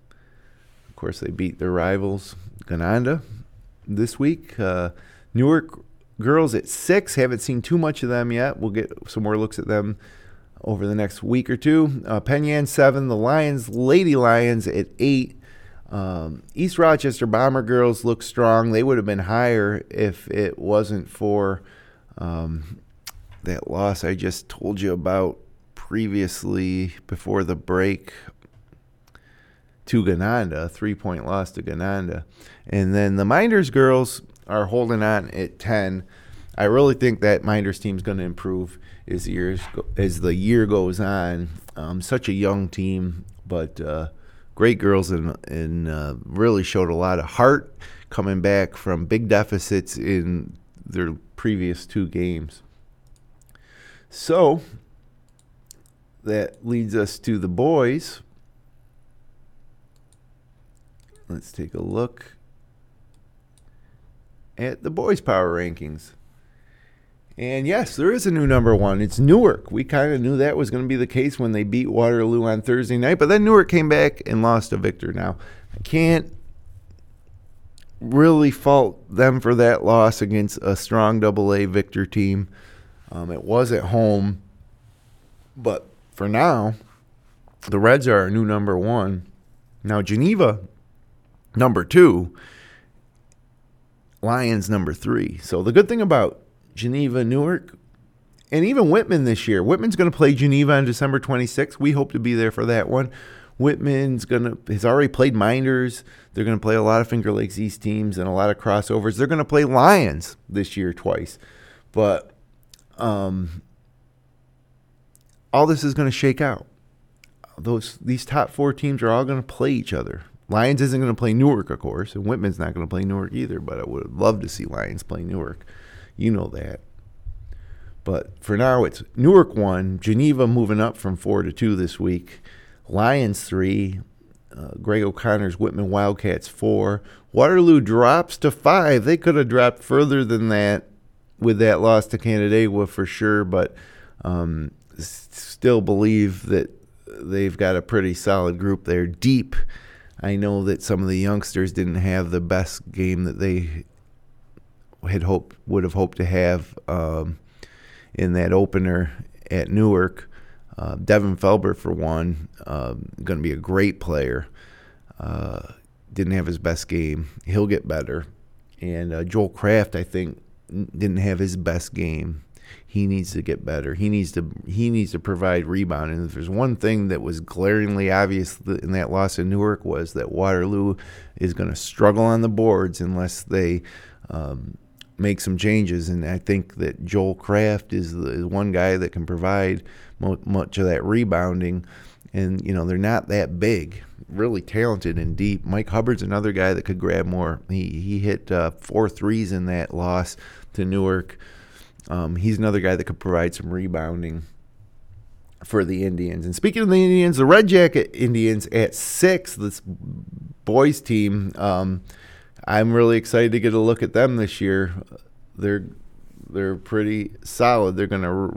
Of course, they beat their rivals Gananda this week. Uh, Newark girls at six. Haven't seen too much of them yet. We'll get some more looks at them over the next week or two. Uh, Penn Yan seven. The Lions, Lady Lions at eight. Um, East Rochester Bomber girls look strong. They would have been higher if it wasn't for um, that loss I just told you about previously before the break to Gananda, three point loss to Gananda. And then the Mynderse girls are holding on at 10. I really think that Mynderse team is going to improve as, years go, as the year goes on. Um, such a young team, but. Uh, great girls and, and uh, really showed a lot of heart coming back from big deficits in their previous two games. So that leads us to the boys. Let's take a look at the boys' power rankings. And yes, there is a new number one. It's Newark. We kind of knew that was going to be the case when they beat Waterloo on Thursday night, but then Newark came back and lost to Victor. Now, I can't really fault them for that loss against a strong double A Victor team. Um, it was at home, but for now, the Reds are our new number one. Now, Geneva, number two, Lions, number three. So the good thing about Geneva, Newark, and even Whitman this year. Whitman's going to play Geneva on December 26th. We hope to be there for that one. Whitman's going to has already played Mynderse. They're going to play a lot of Finger Lakes East teams and a lot of crossovers. They're going to play Lions this year twice. But um, all this is going to shake out. Those these top four teams are all going to play each other. Lions isn't going to play Newark, of course, and Whitman's not going to play Newark either. But I would love to see Lions play Newark. You know that. But for now, it's Newark one, Geneva moving up from four to two this week, Lions three, uh, Greg O'Connor's Whitman Wildcats four, Waterloo drops to five. They could have dropped further than that with that loss to Canandaigua for sure, but um, still believe that they've got a pretty solid group there, deep I know that some of the youngsters didn't have the best game that they had hoped would have hoped to have um, in that opener at Newark. Uh, Devin Felber, for one, um, going to be a great player. Uh, didn't have his best game. He'll get better. And uh, Joel Kraft, I think, didn't have his best game. He needs to get better. He needs to he needs to provide rebound. And if there's one thing that was glaringly obvious in that loss in Newark was that Waterloo is going to struggle on the boards unless they um, make some changes. And I think that Joel Kraft is, the, is one guy that can provide mo- much of that rebounding. And you know they're not that big, really talented and deep. Mike Hubbard's another guy that could grab more. He he hit uh, four threes in that loss to Newark. Um, he's another guy that could provide some rebounding for the Indians. And speaking of the Indians, the Red Jacket Indians at six, this boys team. Um, I'm really excited to get a look at them this year. They're they're pretty solid. They're going to r-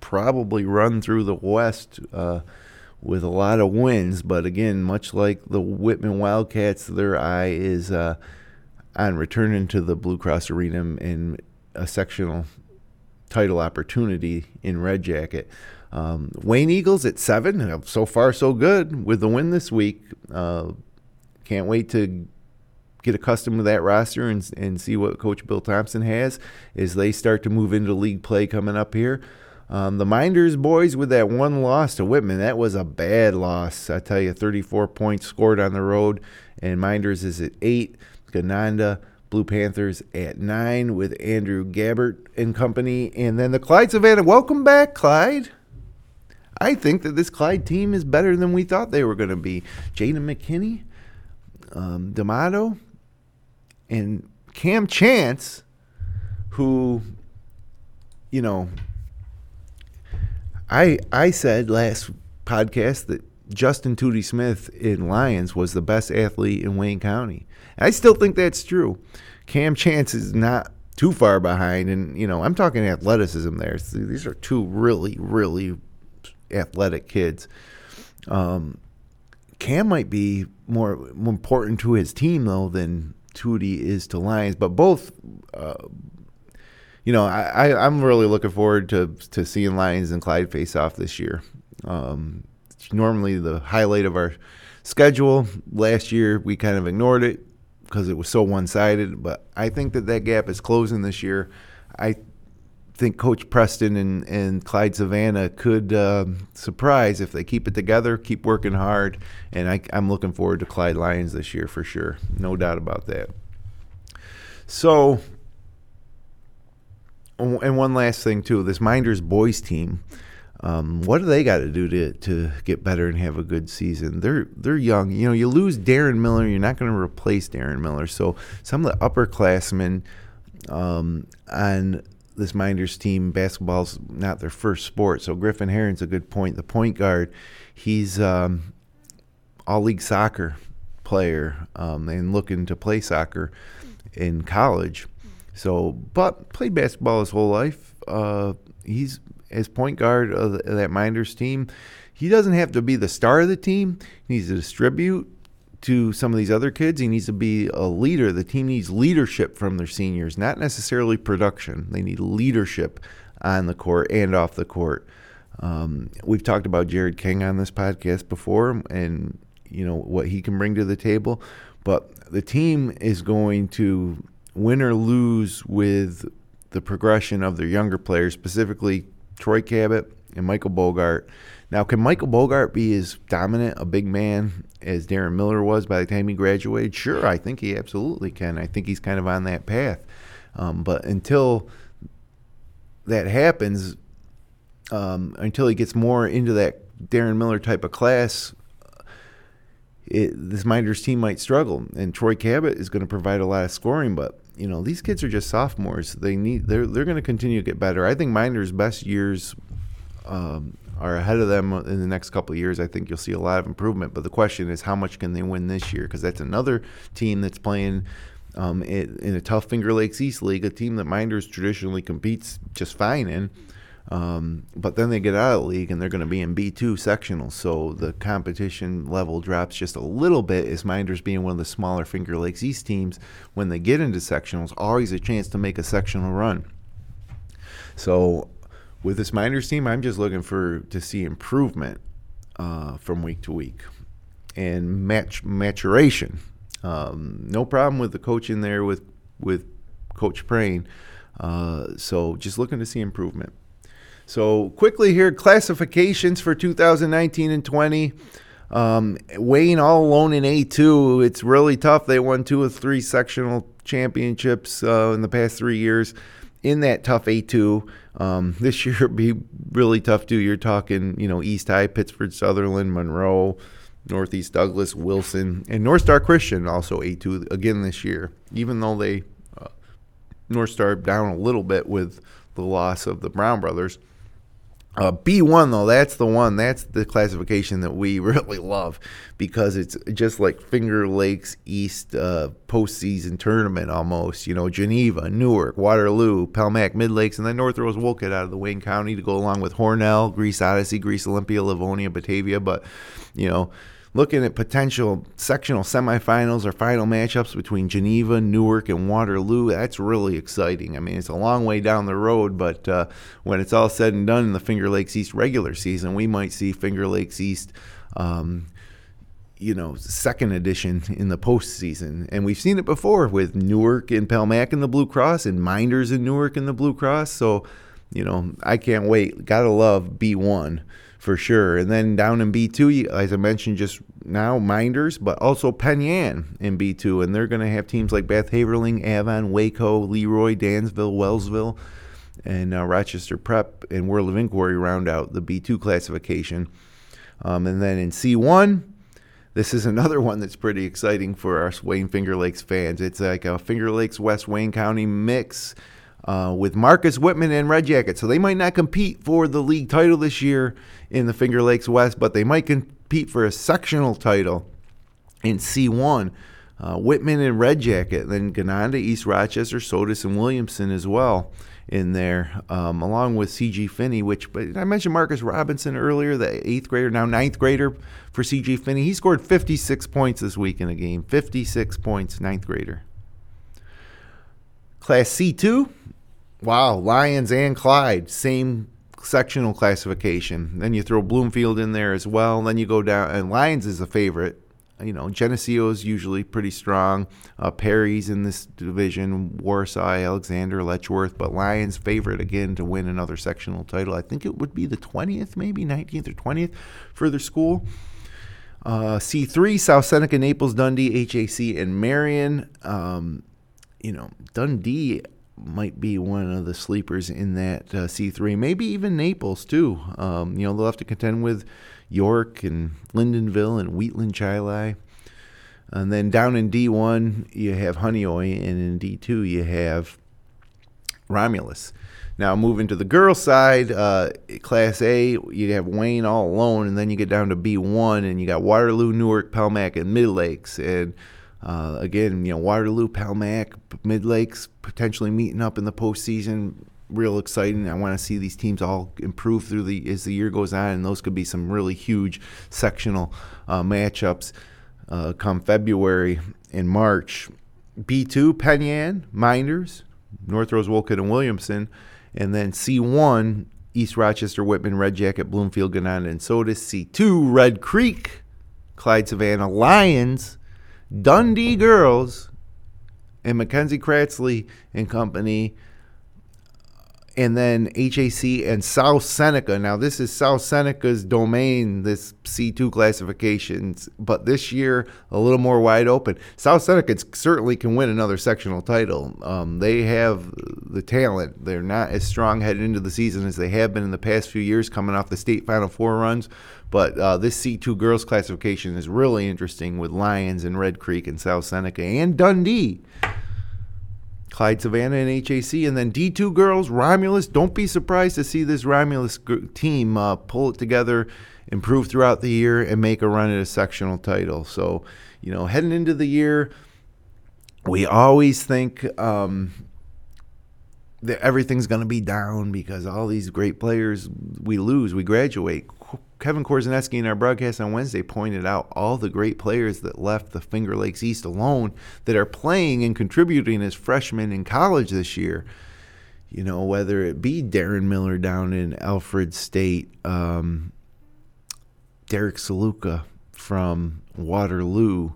probably run through the West uh, with a lot of wins. But again, much like the Whitman Wildcats, their eye is uh, on returning to the Blue Cross Arena in a sectional title opportunity in Red Jacket. Um, Wayne Eagles at seven. So far, so good with the win this week. Uh, can't wait to get accustomed to that roster and, and see what Coach Bill Thompson has as they start to move into league play coming up here. Um, the Mynderse boys with that one loss to Whitman, that was a bad loss. I tell you, 34 points scored on the road, and Mynderse is at eight. Gananda Blue Panthers at nine with Andrew Gabbert and company, and then the Clyde Savannah. Welcome back, Clyde. I think that this Clyde team is better than we thought they were going to be. Jaden McKinney, um, D'Amato, and Cam Chance, who, you know, I I said last podcast that Justin Tootie Smith in Lyons was the best athlete in Wayne County. I still think that's true. Cam Chance is not too far behind, and you know I'm talking athleticism there. These are two really, really athletic kids. Um, Cam might be more, more important to his team though than Tootie is to Lions, but both. Uh, you know, I, I, am really looking forward to to seeing Lions and Clyde face off this year. Um, normally the highlight of our schedule. Last year we kind of ignored it because it was so one sided, but I think that that gap is closing this year. I think Coach Preston and, and Clyde Savannah could uh, surprise if they keep it together, keep working hard, and I, I'm looking forward to Clyde Lyons this year for sure. No doubt about that. So, and one last thing too, this Mynderse boys team. Um, what do they got to do to to get better and have a good season? They're they're young. You know, you lose Darren Miller, you're not going to replace Darren Miller. So some of the upperclassmen um, on this Mynderse team, basketball's not their first sport. So Griffin Heron's a good point. The point guard, he's um, all league soccer player um, and looking to play soccer in college. So, but played basketball his whole life. Uh, he's as point guard of, that Mynderse team. He doesn't have to be the star of the team. He needs to distribute to some of these other kids. He needs to be a leader. The team needs leadership from their seniors, not necessarily production. They need leadership on the court and off the court. Um, we've talked about Jared King on this podcast before, and you know what he can bring to the table. But the team is going to win or lose with the progression of their younger players, specifically Troy Cabot and Michael Bogart. Now, can Michael Bogart be as dominant a big man as Darren Miller was by the time he graduated? Sure, I think he absolutely can. I think he's kind of on that path. Um, but until that happens, um, until he gets more into that Darren Miller type of class, it, this Mynderse team might struggle. And Troy Cabot is going to provide a lot of scoring, but you know these kids are just sophomores. They need they're they're going to continue to get better. I think Mynderse' best years um, are ahead of them in the next couple of years. I think you'll see a lot of improvement. But the question is, how much can they win this year? Because that's another team that's playing um, in, in, a tough Finger Lakes East League, a team that Mynderse traditionally competes just fine in. Um, but then they get out of the league and they're going to be in B2 sectionals. So the competition level drops just a little bit as Mynderse being one of the smaller Finger Lakes East teams. When they get into sectionals, always a chance to make a sectional run. So with this Mynderse team, I'm just looking for to see improvement uh, from week to week and match maturation. Um, no problem with the coach in there with with Coach Prain. Uh, so just looking to see improvement. So quickly here, classifications for 2019 and 20. Um, Wayne all alone in A2. It's really tough. They won two of three sectional championships uh, in the past three years in that tough A2. Um, this year be really tough too. You're talking, you know, East High, Pittsford, Sutherland, Monroe, Northeast Douglas, Wilson, and North Star Christian also A2 again this year. Even though they uh, North Star down a little bit with the loss of the Brown brothers. Uh, B1 though, that's the one. That's the classification that we really love because it's just like Finger Lakes East uh, postseason tournament almost. You know, Geneva, Newark, Waterloo, Palmac, Mid Lakes, and then North Rose Wolcott out of the Wayne County to go along with Hornell, Greece Odyssey, Greece Olympia, Livonia, Batavia. But you know, looking at potential sectional semifinals or final matchups between Geneva, Newark, and Waterloo. That's really exciting. I mean, it's a long way down the road, but uh, when it's all said and done in the Finger Lakes East regular season, we might see Finger Lakes East. Um, you know, second edition in the postseason. And we've seen it before with Newark and Palmac in the Blue Cross and Mynderse in Newark in the Blue Cross. So, you know, I can't wait. Gotta love B1 for sure. And then down in B2, as I mentioned just now, Mynderse, but also Penn Yan in B2. And they're going to have teams like Bath Haverling, Avon, Waco, Leroy, Dansville, Wellsville, and uh, Rochester Prep and World of Inquiry round out the B2 classification. Um, and then in C1, this is another one that's pretty exciting for our Wayne Finger Lakes fans. It's like a Finger Lakes West Wayne County mix uh, with Marcus Whitman and Red Jacket. So they might not compete for the league title this year in the Finger Lakes West, but they might compete for a sectional title in C1. Uh, Whitman and Red Jacket, then Gananda, East Rochester, Sodus, and Williamson as well in there, um, along with CG Finney, which but I mentioned Marcus Robinson earlier, the eighth grader, now ninth grader for CG Finney. He scored 56 points this week in a game. 56 points, ninth grader. Class C2, wow, Lions and Clyde, same sectional classification. Then you throw Bloomfield in there as well. Then you go down, and Lions is a favorite. You know, Geneseo is usually pretty strong. Uh, Perry's in this division, Warsaw, Alexander, Letchworth, but Lions favorite again to win another sectional title. I think it would be the 20th, maybe 19th or 20th for their school. Uh, C3, South Seneca, Naples, Dundee, HAC, and Marion. Um, you know, Dundee might be one of the sleepers in that uh, C3. Maybe even Naples too. Um, you know, they'll have to contend with York and Lyndonville and Wheatland Chili. And then down in D1, you have Honeoye, and in D2, you have Romulus. Now, moving to the girls' side, uh, Class A, you have Wayne all alone, and then you get down to B1, and you got Waterloo, Newark, Palmac, and Mid Lakes. And uh, again, you know, Waterloo, Palmac, Mid Lakes potentially meeting up in the postseason. Real exciting. I want to see these teams all improve through the as the year goes on, and those could be some really huge sectional uh, matchups uh, come February and March. B2, Penn Yan, Mynderse, North Rose, Wolcott, and Williamson, and then C1, East Rochester, Whitman, Red Jacket, Bloomfield, Gananda, and Sodus. C2, Red Creek, Clyde Savannah Lions, Dundee Girls and Mackenzie Kratsley and company, and then HAC and South Seneca. Now, this is South Seneca's domain, this C2 classifications, but this year a little more wide open. South Seneca certainly can win another sectional title. Um, they have the talent. They're not as strong headed into the season as they have been in the past few years, coming off the state Final Four runs. But uh, this C2 girls classification is really interesting with Lions and Red Creek and South Seneca and Dundee. Clyde Savannah and HAC, and then D2 girls, Romulus. Don't be surprised to see this Romulus team uh, pull it together, improve throughout the year, and make a run at a sectional title. So, you know, heading into the year, we always think um, that everything's going to be down because all these great players we lose, we graduate. Kevin Korzenetsky in our broadcast on Wednesday pointed out all the great players that left the Finger Lakes East alone that are playing and contributing as freshmen in college this year. You know, whether it be Darren Miller down in Alfred State, um, Derek Saluka from Waterloo,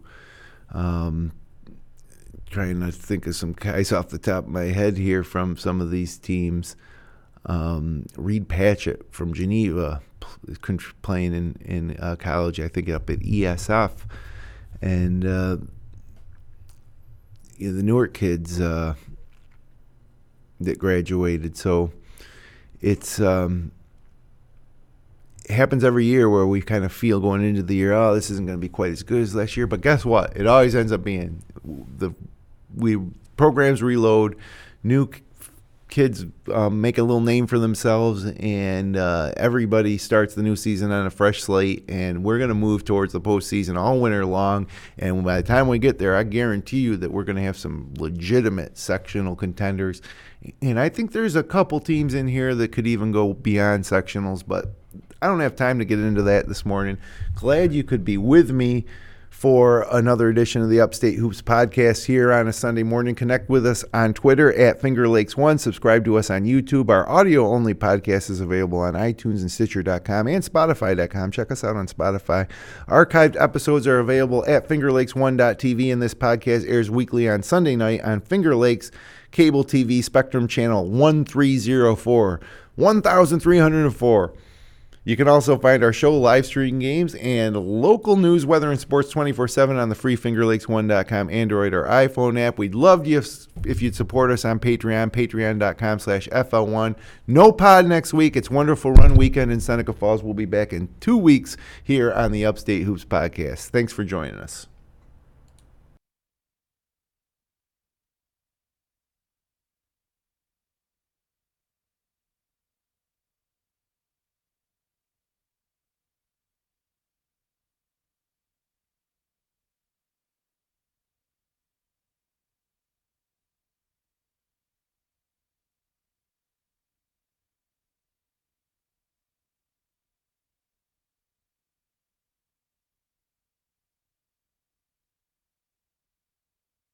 um, trying to think of some guys off the top of my head here from some of these teams. Um, Reed Patchett from Geneva playing in in uh, college, I think up at ESF, and uh, you know, the Newark kids uh, that graduated. So it's um, it happens every year where we kind of feel going into the year, oh, this isn't going to be quite as good as last year. But guess what? It always ends up being the we programs reload, new kids um, make a little name for themselves, and uh, everybody starts the new season on a fresh slate. And we're going to move towards the postseason all winter long. And by the time we get there, I guarantee you that we're going to have some legitimate sectional contenders. And I think there's a couple teams in here that could even go beyond sectionals, but I don't have time to get into that this morning. Glad you could be with me for another edition of the Upstate Hoops podcast here on a Sunday morning. Connect with us on Twitter at Finger Lakes One. Subscribe to us on YouTube. Our audio only podcast is available on iTunes and Stitcher.com and Spotify.com. Check us out on Spotify. Archived episodes are available at FingerLakes1.tv, and this podcast airs weekly on Sunday night on Finger Lakes Cable TV Spectrum Channel 1304. 1304. You can also find our show, live streaming games, and local news, weather, and sports 24 7 on the free FingerLakes1.com Android or iPhone app. We'd love you if, if you'd support us on Patreon, patreon.com slash FL1. No pod next week. It's Wonderful Run Weekend in Seneca Falls. We'll be back in two weeks here on the Upstate Hoops Podcast. Thanks for joining us.